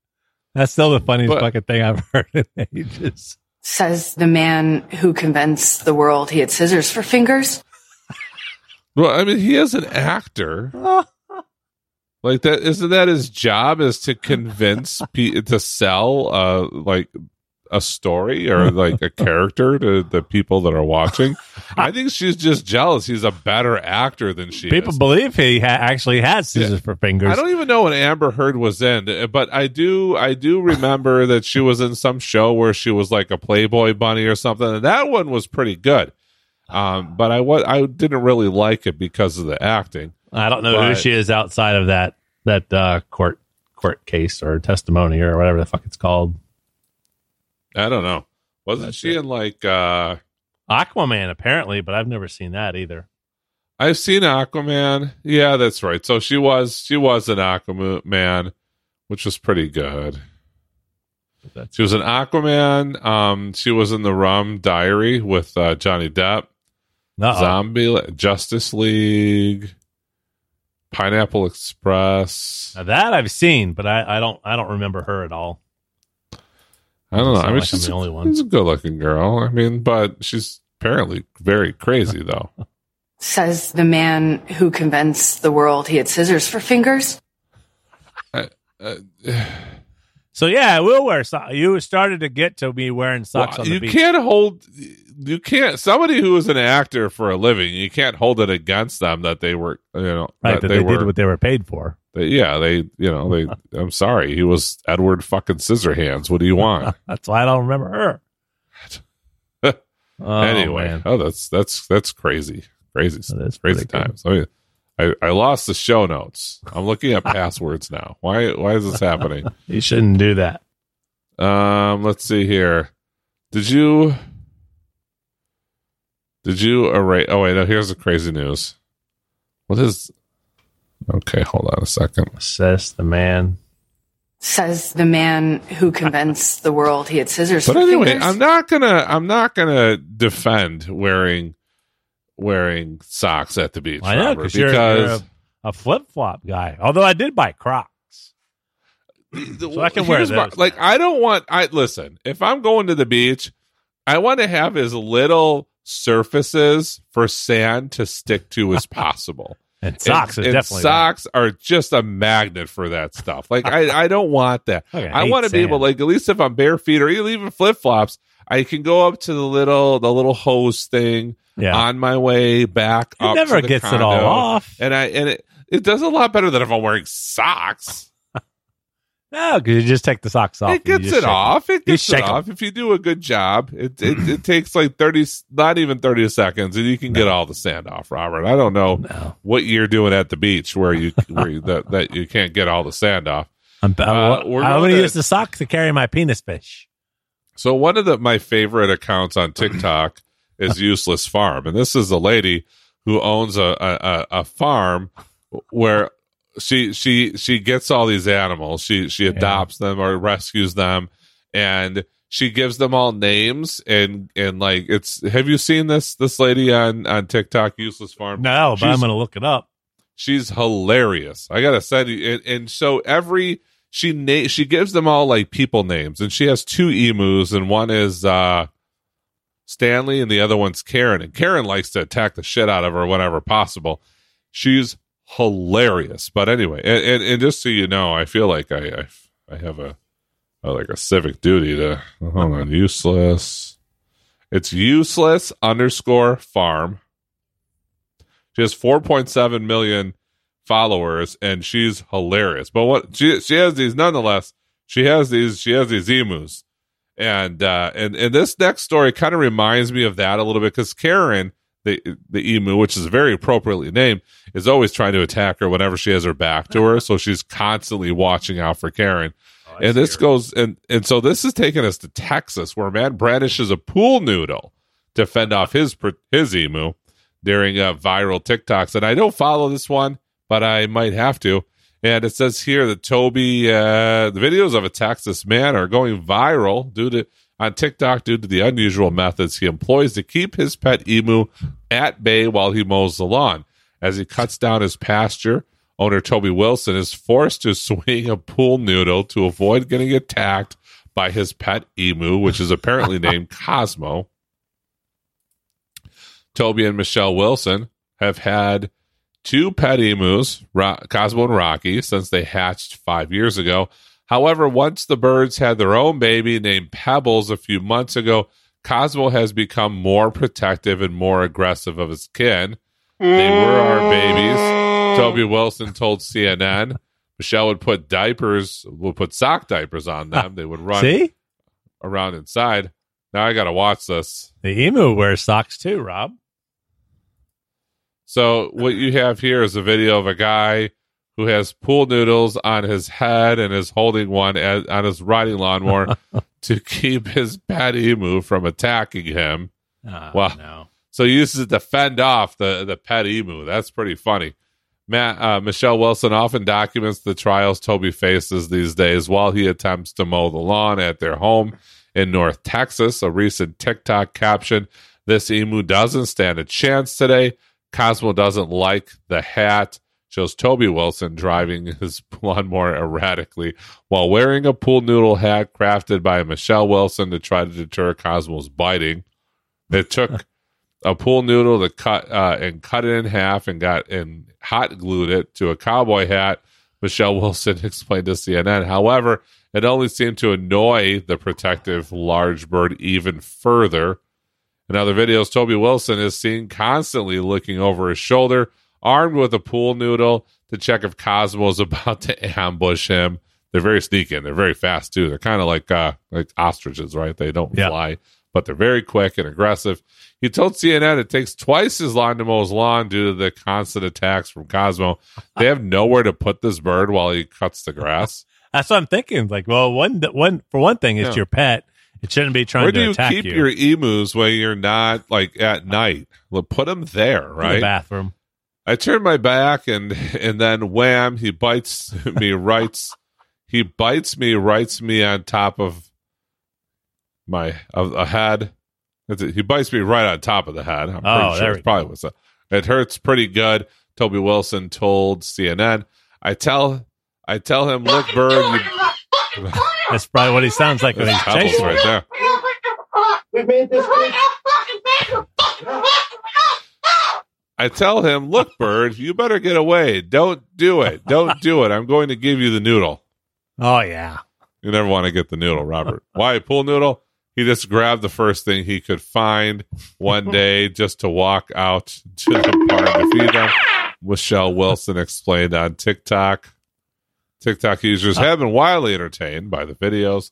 That's still the funniest But- fucking thing I've (laughs) heard in ages. Says the man who convinced the world he had scissors for fingers. Well, I mean, he is an actor. (laughs) Like that, isn't that his job? Is to convince pe- to sell, uh, like a story or like a character to the people that are watching. (laughs) I think she's just jealous. He's a better actor than she People is. believe he ha- actually has scissors for fingers. I don't even know what Amber Heard was in, but I do. I do remember that she was in some show where she was like a Playboy bunny or something, and that one was pretty good. Um, but I was I didn't really like it because of the acting. I don't know who she is outside of that that uh, court court case or testimony or whatever the fuck it's called. I don't know. Wasn't That's she it. in like uh Aquaman apparently, but I've never seen that either. I've seen Aquaman. Yeah, that's right. So she was she was an Aquaman, which was pretty good. That's She was an Aquaman. Um, she was in the Rum Diary with uh, Johnny Depp. Uh-oh. Zombie Justice League, Pineapple Express. Now that I've seen, but I, I don't I don't remember her at all. I don't know. I mean, like I'm she's, the only one. she's a good-looking girl. I mean, but she's apparently very crazy though. (laughs) Says the man who convinced the world he had scissors for fingers. Uh, (sighs) So yeah, I will wear socks. You started to get to me wearing socks Well, on the you beach. can't hold you can't somebody who is an actor for a living you can't hold it against them that they were you know right, that they, they, were did what they were paid for. That- yeah they you know they (laughs) i'm sorry he was edward fucking scissorhands what do you want (laughs) That's why I don't remember her. (laughs) Oh, anyway man. oh that's that's that's crazy crazy That crazy good. times I, mean, I i lost the show notes i'm looking at passwords now why why is this happening you shouldn't do that. Um, let's see here. Did you did you array? Oh wait, no. Here's the crazy news. What is? Okay, hold on a second. Says the man. Says the man who convinced the world he had scissors But for anyway, fingers. I'm not gonna I'm not gonna defend wearing wearing socks at the beach. I know Robert, cause you're, you're a, a flip flop guy. Although I did buy Crocs. So I can wear Here's my- like. I don't want. I listen. If I'm going to the beach, I want to have as little surfaces for sand to stick to as possible. And socks and, is and definitely socks are just a magnet for that stuff. Like I, I don't want that. (laughs) I hate want to be able, like at least if I'm bare feet or even flip flops, I can go up to the little the little hose thing. Yeah. on my way back. It up never to the gets it all off. and I and it it does a lot better than if I'm wearing socks. No, because you just take the socks off. It gets it off. It gets it off. If you do a good job, it it, it (clears throat) takes like thirty, not even thirty seconds, and you can get all the sand off. Robert, I don't know No. what you're doing at the beach where you where you, that that you can't get all the sand off. I'm, Uh, I'm going to use the sock to carry my penis fish. So one of the my favorite accounts on TikTok (clears throat) is Useless Farm, and this is a lady who owns a, a- a farm where she she she gets all these animals. She she adopts them or rescues them, and she gives them all names and and like it's. Have you seen this this lady on on TikTok? Useless Farm. No, but I'm going to look it up. she's hilarious. I gotta send you. And, and so every she na- she gives them all like people names, and she has two emus, and one is uh Stanley, and the other one's Karen. And Karen likes to attack the shit out of her whenever possible. She's hilarious. But anyway, and, and, and just so you know, I feel like I I, I have a, a like a civic duty to hold on useless. It's useless underscore farm. She has 4.7 million followers and she's hilarious. But what she she has these nonetheless, she has these she has these emus. And uh and and this next story kind of reminds me of that a little bit cuz Karen the the emu, which is very appropriately named, is always trying to attack her whenever she has her back to her. So she's constantly watching out for Karen. and this goes and and so this is taking us to Texas, where a man brandishes a pool noodle to fend off his his emu during uh, viral TikToks. And I don't follow this one, but I might have to. And it says here that Toby, uh, the videos of a Texas man are going viral due to on TikTok due to the unusual methods he employs to keep his pet emu at bay while he mows the lawn. As he cuts down his pasture, owner Toby Wilson is forced to (laughs) swing a pool noodle to avoid getting attacked by his pet emu, which is apparently (laughs) named Cosmo. Toby and Michelle Wilson have had two pet emus, Ro- Cosmo and Rocky, since they hatched five years ago. However, once the birds had their own baby named Pebbles a few months ago, Cosmo has become more protective and more aggressive of his kin. They were our babies. Toby Wilson told CNN. Michelle would put diapers, would put sock diapers on them. They would run See, around inside. Now I got to watch this. the emu wears socks too, Rob. So what you have here is a video of a guy who has pool noodles on his head and is holding one as, on his riding lawnmower (laughs) to keep his pet emu from attacking him. Oh, Wow. no. So he uses it to fend off the, the pet emu. That's pretty funny. Matt, uh, Michelle Wilson often documents the trials Toby faces these days while he attempts to mow the lawn at their home in North Texas. A recent TikTok caption This emu doesn't stand a chance today. Cosmo doesn't like the hat. Shows Toby Wilson driving (laughs) his lawnmower erratically while wearing a pool noodle hat crafted by Michelle Wilson to try to deter Cosmo's biting. It (laughs) took a pool noodle to cut uh, and cut it in half and got and hot glued it to a cowboy hat. Michelle (laughs) Wilson explained to CNN. However, it only seemed to annoy the protective large bird even further. In other videos, Toby Wilson is seen constantly looking over his shoulder, armed with a pool noodle to check if Cosmo is about to ambush him. They're very sneaky and they're very fast too. They're kind of like uh, like ostriches, right? They don't Yeah. fly, but they're very quick and aggressive. He told CNN it takes twice as long to mow his lawn due to the constant attacks from Cosmo. They have nowhere to put this bird while he cuts the grass. (laughs) That's what I'm thinking. Like, well, one, one for one thing, it's Yeah. your pet. It shouldn't be trying Where to do you attack keep you. your emus when you're not like at night? Well, put them there, in right? the bathroom. I turn my back and and then wham, he bites me right. He bites me, writes me on top of my of a head. That's it. He bites me right on top of the head. I'm Oh, pretty there sure we it's probably what's up. It hurts pretty good. Toby Wilson told CNN. I tell I tell him, look, bird, you (laughs) That's probably what he sounds like when he's chasing. right there. We made this. I tell him, look, (laughs) bird, you better get away. Don't do it. Don't do it. I'm going to give you the noodle. Oh yeah. You never want to get the noodle, Robert. (laughs) Why pool noodle? He just grabbed the first thing he could find one (laughs) day just to walk out to the park to feed them. Michelle Wilson explained on TikTok. TikTok users uh. have been wildly entertained by the videos,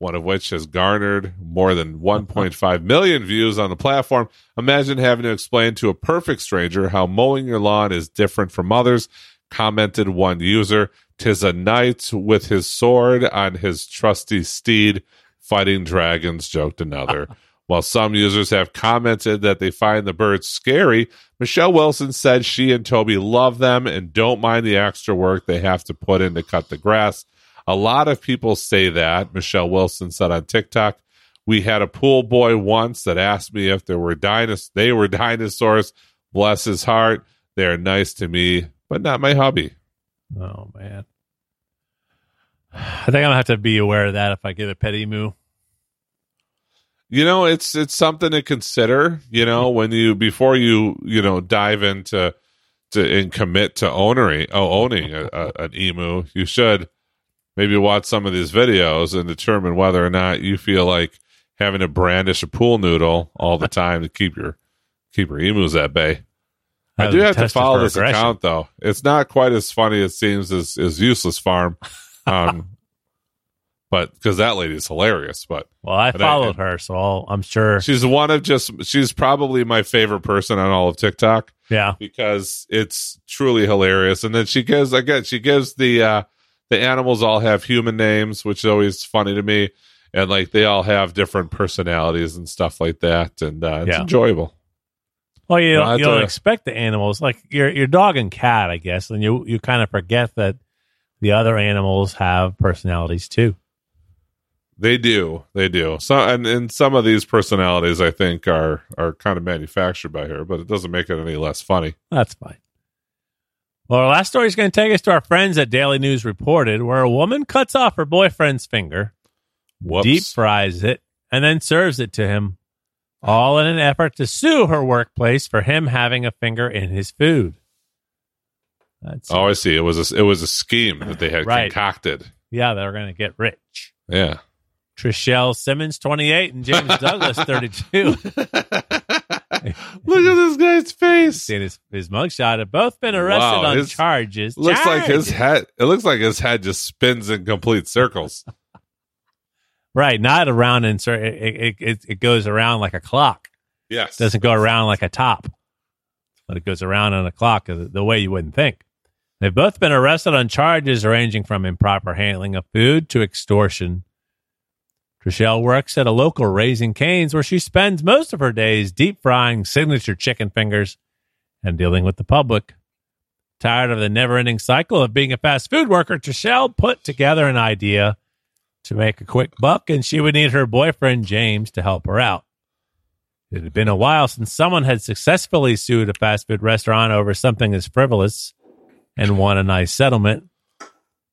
one of which has garnered more than 1.5 million views on the platform. Imagine having to explain to a perfect stranger how mowing your lawn is different from others, commented one user. Tis a knight with his sword on his trusty steed fighting dragons, joked another. (laughs) While some users have commented that they find the birds scary, Michelle Wilson said she and Toby love them and don't mind the extra work they have to put in to cut the grass. A lot of people say that, Michelle Wilson said on TikTok. We had a pool boy once that asked me if there were dinos- they were dinosaurs. Bless his heart. They are nice to me, but not my hubby. Oh man. I think I'm gonna have to be aware of that if I get a pet emu. you know it's it's something to consider you know mm-hmm. when you before you you know dive into to and commit to owning oh owning a, a, an emu you should maybe watch some of these videos and determine whether or not you feel like having to brandish a pool noodle all the (laughs) time to keep your keep your emus at bay I do have to follow this aggression. account though. It's not quite as funny as seems as, as useless farm, (laughs) um, but because that lady's hilarious. But Well, I But I- followed her, so I'll, I'm sure. She's one of just she's probably my favorite person on all of TikTok Yeah. because it's truly hilarious. And then she gives again she gives the uh the animals all have human names, which is always funny to me. And like they all have different personalities and stuff like that. And uh, it's Yeah. enjoyable. Well, you don't, you don't ya. expect the animals like your your dog and cat, I guess, and you you kind of forget that the other animals have personalities too. They do, they do. So, and, and some of these personalities, I think, are are kind of manufactured by her, but it doesn't make it any less funny. That's fine. Well, our last story is going to take us to our friends at Daily News Reported, where a woman cuts off her boyfriend's finger, Whoops. deep fries it, and then serves it to him, all in an effort to sue her workplace for him having a finger in his food. That's Oh, I see. It was a, it was a scheme that they had Right. concocted. yeah, they were going to get rich. Yeah. Trishelle Simmons, 28, and James Douglas, (laughs) 32. (laughs) (laughs) Look at this guy's face. Seen his, his mugshot have both been arrested Wow, on his- charges. Looks like his Charges! head. It looks like his head just spins in complete circles. (laughs) Right, not around in cer- it, it, it, it goes around like a clock. Yes. doesn't go around like a top, but it goes around on a clock the, the way you wouldn't think. They've both been arrested on charges ranging from improper handling of food to extortion. Trishelle works at a local Raising Cane's where she spends most of her days deep frying signature chicken fingers and dealing with the public. Tired of the never ending cycle of being a fast food worker, Trishelle put together an idea to make a quick buck, and she would need her boyfriend, James, to help her out. It had been a while since someone had successfully sued a fast food restaurant over something as frivolous and won a nice settlement.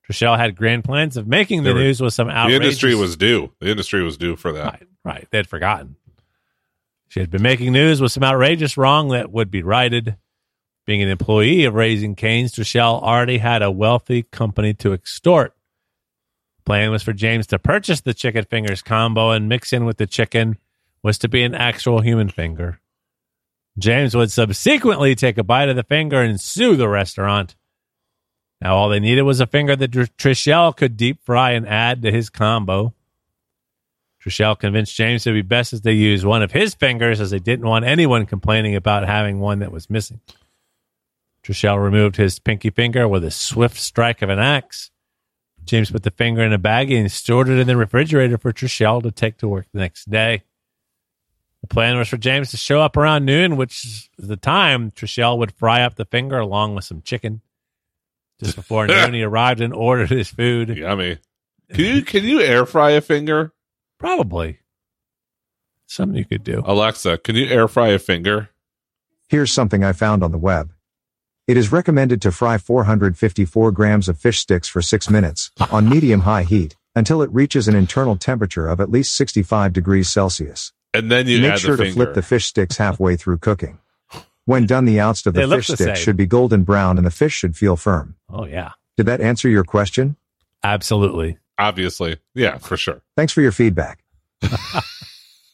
Trishelle had grand plans of making the were- news with some outrageous. the industry was due. The industry was due for that. right, right. They'd forgotten. She had been making news with some outrageous wrong that would be righted. Being an employee of Raising Cane's, Trishelle already had a wealthy company to extort. Plan was for James to purchase the chicken fingers combo and mix in with the chicken was to be an actual human finger. James would subsequently take a bite of the finger and sue the restaurant. Now all they needed was a finger that Tr- Trishelle could deep fry and add to his combo. Trishelle convinced James it would be best as they use one of his fingers as they didn't want anyone complaining about having one that was missing. Trishelle removed his pinky finger with a swift strike of an axe. James put the finger in a baggie and stored it in the refrigerator for Trishelle to take to work the next day. The plan was for James to show up around noon, which is the time Trishelle would fry up the finger along with some chicken. Just before noon, he (laughs) arrived and ordered his food. Yummy. Can you can you air fry a finger? Probably something you could do. Alexa, can you air fry a finger? Here's something I found on the web. It is recommended to fry 454 grams of fish sticks for 6 minutes on (laughs) medium high heat until it reaches an internal temperature of at least 65 degrees Celsius. And then you Make add sure the to flip the fish sticks halfway through cooking. When done, the outside of They the look fish the stick same. should be golden brown and the fish should feel firm. Oh, yeah. Did that answer your question? Absolutely. Obviously. Yeah, for sure. Thanks for your feedback.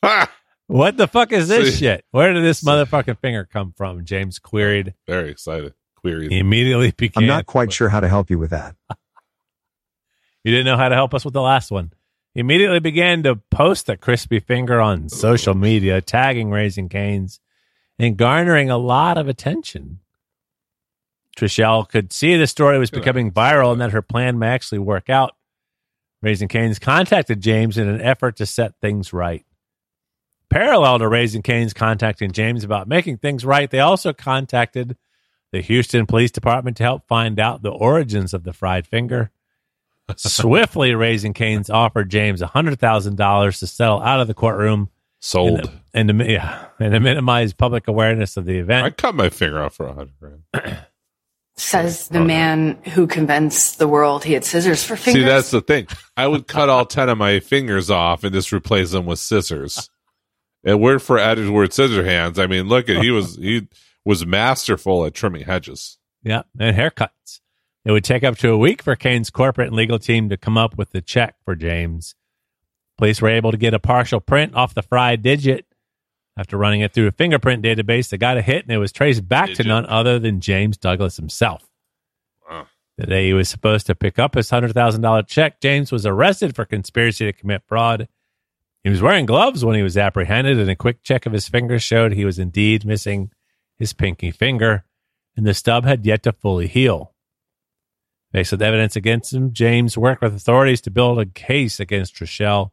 Ah! (laughs) What the fuck is this See- shit? Where did this motherfucking finger come from? James queried. Very excited. Query. He immediately began. I'm not quite sure how to help you with that. (laughs) You didn't know how to help us with the last one. He immediately began to post the crispy finger on social media, tagging Raising Cane's and garnering a lot of attention. Trishelle could see the story was becoming viral and that her plan may actually work out. Raising Cane's contacted James in an effort to set things right. Parallel to Raising Cane's contacting James about making things right, they also contacted the Houston Police Department to help find out the origins of the fried finger. (laughs) Swiftly, Raising Cane's offered James $100,000 to settle out of the courtroom Sold. and, and, yeah, and to minimize public awareness of the event. I cut my finger off for a hundred grand. (clears throat) Says the oh, man who convinced the world he had scissors for fingers. See, that's the thing. I would cut all ten of my fingers off and just replace them with scissors. And word for Edward Scissorhands. I mean, look at he was he was masterful at trimming hedges. Yeah, and haircuts. It would take up to a week for Cane's corporate and legal team to come up with the check for James. Police were able to get a partial print off the fried digit. After running it through a fingerprint database, they got a hit and it was traced back to Digit. none other than James Douglas himself. Wow. The day he was supposed to pick up his $100,000 check, James was arrested for conspiracy to commit fraud. He was wearing gloves when he was apprehended, and a quick check of his fingers showed he was indeed missing his pinky finger, and the stub had yet to fully heal. Based on the evidence against him, James worked with authorities to build a case against Trishelle.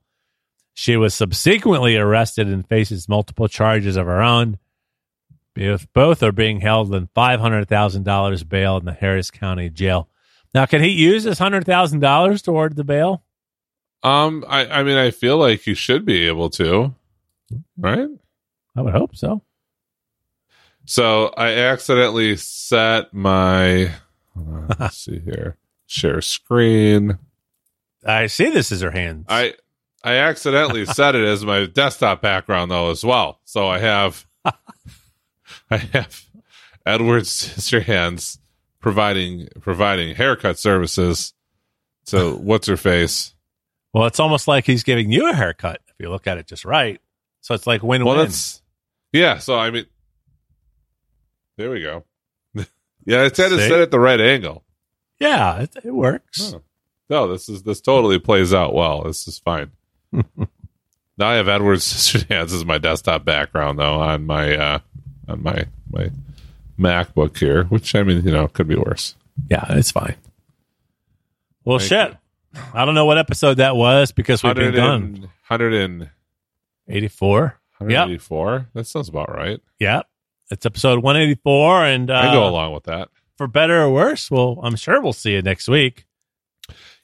She was subsequently arrested and faces multiple charges of her own. Both both are being held in $500,000 bail in the Harris County Jail. Now, can he use his hundred thousand dollars toward the bail? Um, I, I mean, I feel like you should be able to, right? I would hope so. So I accidentally set my. hold (laughs) on, Let's see here. Share screen. I see the her hand. I I accidentally (laughs) set it as my desktop background though as well. So I have (laughs) I have Edward Scissorhands providing providing haircut services to (laughs) what's her face. well, it's almost like he's giving you a haircut if you look at it just right. So it's like win-win. Well, that's yeah. So I mean, there we go. yeah, it's had to set at the right angle. yeah, it, it works. Oh. No, this is this totally plays out well. This is fine. Now I have Edward's (laughs) Scissorhands as my desktop background though on my uh on my my MacBook here, which I mean, you know, could be worse. Yeah, it's fine. Well, Thank shit. I don't know what episode that was because we've been 100 gone. and, 100 84. 184. That sounds about right. Yep. It's episode 184. And I go uh, along with that. for better or worse, well, I'm sure we'll see you next week.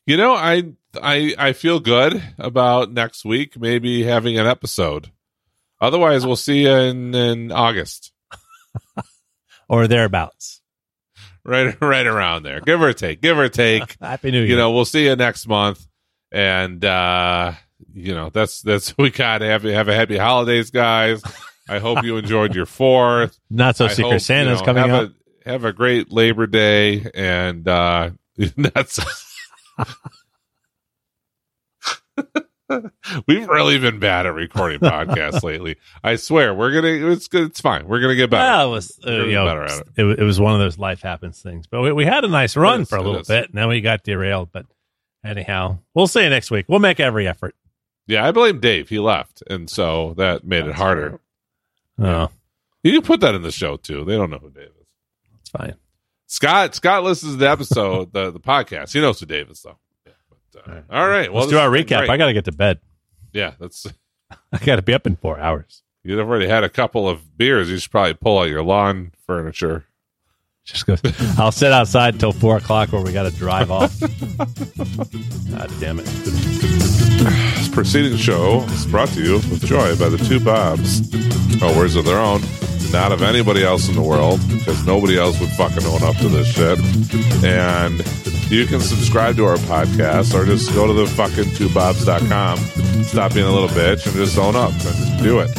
You know, I I I feel good about next week maybe having an episode. Otherwise, we'll see you in, in August, (laughs) or thereabouts. right right around there, give or take, give or take. (laughs) Happy New Year. you know, we'll see you next month, and uh, you know that's that's we got have have a happy holidays, guys. (laughs) I hope you enjoyed your fourth. Not so I Secret hope, Santa's you know, coming have up. A, have a great Labor Day, and uh, that's. (laughs) We've really been bad at recording podcasts lately. I swear, we're gonna. It's good. It's fine. We're gonna get better. Well, it was, uh, you know, better at it. it, it was one of those life happens things. But we, we had a nice run is, for a little is. bit. And then we got derailed. But anyhow, we'll see you next week. We'll make every effort. Yeah, I blame Dave. He left, and so that made it That's harder. Oh, You can put that in the show too. They don't know who Dave is. it's fine. Scott Scott listens to the episode, (laughs) the the podcast. He knows who Dave is though. All right. Well, Let's do our recap. I got to get to bed. yeah, that's (laughs) (laughs) I got to be up in four hours. you've already had a couple of beers. You should probably pull out your lawn furniture. Just go. I'll sit outside until four o'clock where we got to drive off. (laughs) God damn it. This preceding show is brought to you with joy by the two Bobs. Oh, words of their own, not of anybody else in the world, because nobody else would fucking own up to this shit. And you can subscribe to our podcast or just go to the fucking twobobs.com, stop being a little bitch, and just own up and do it.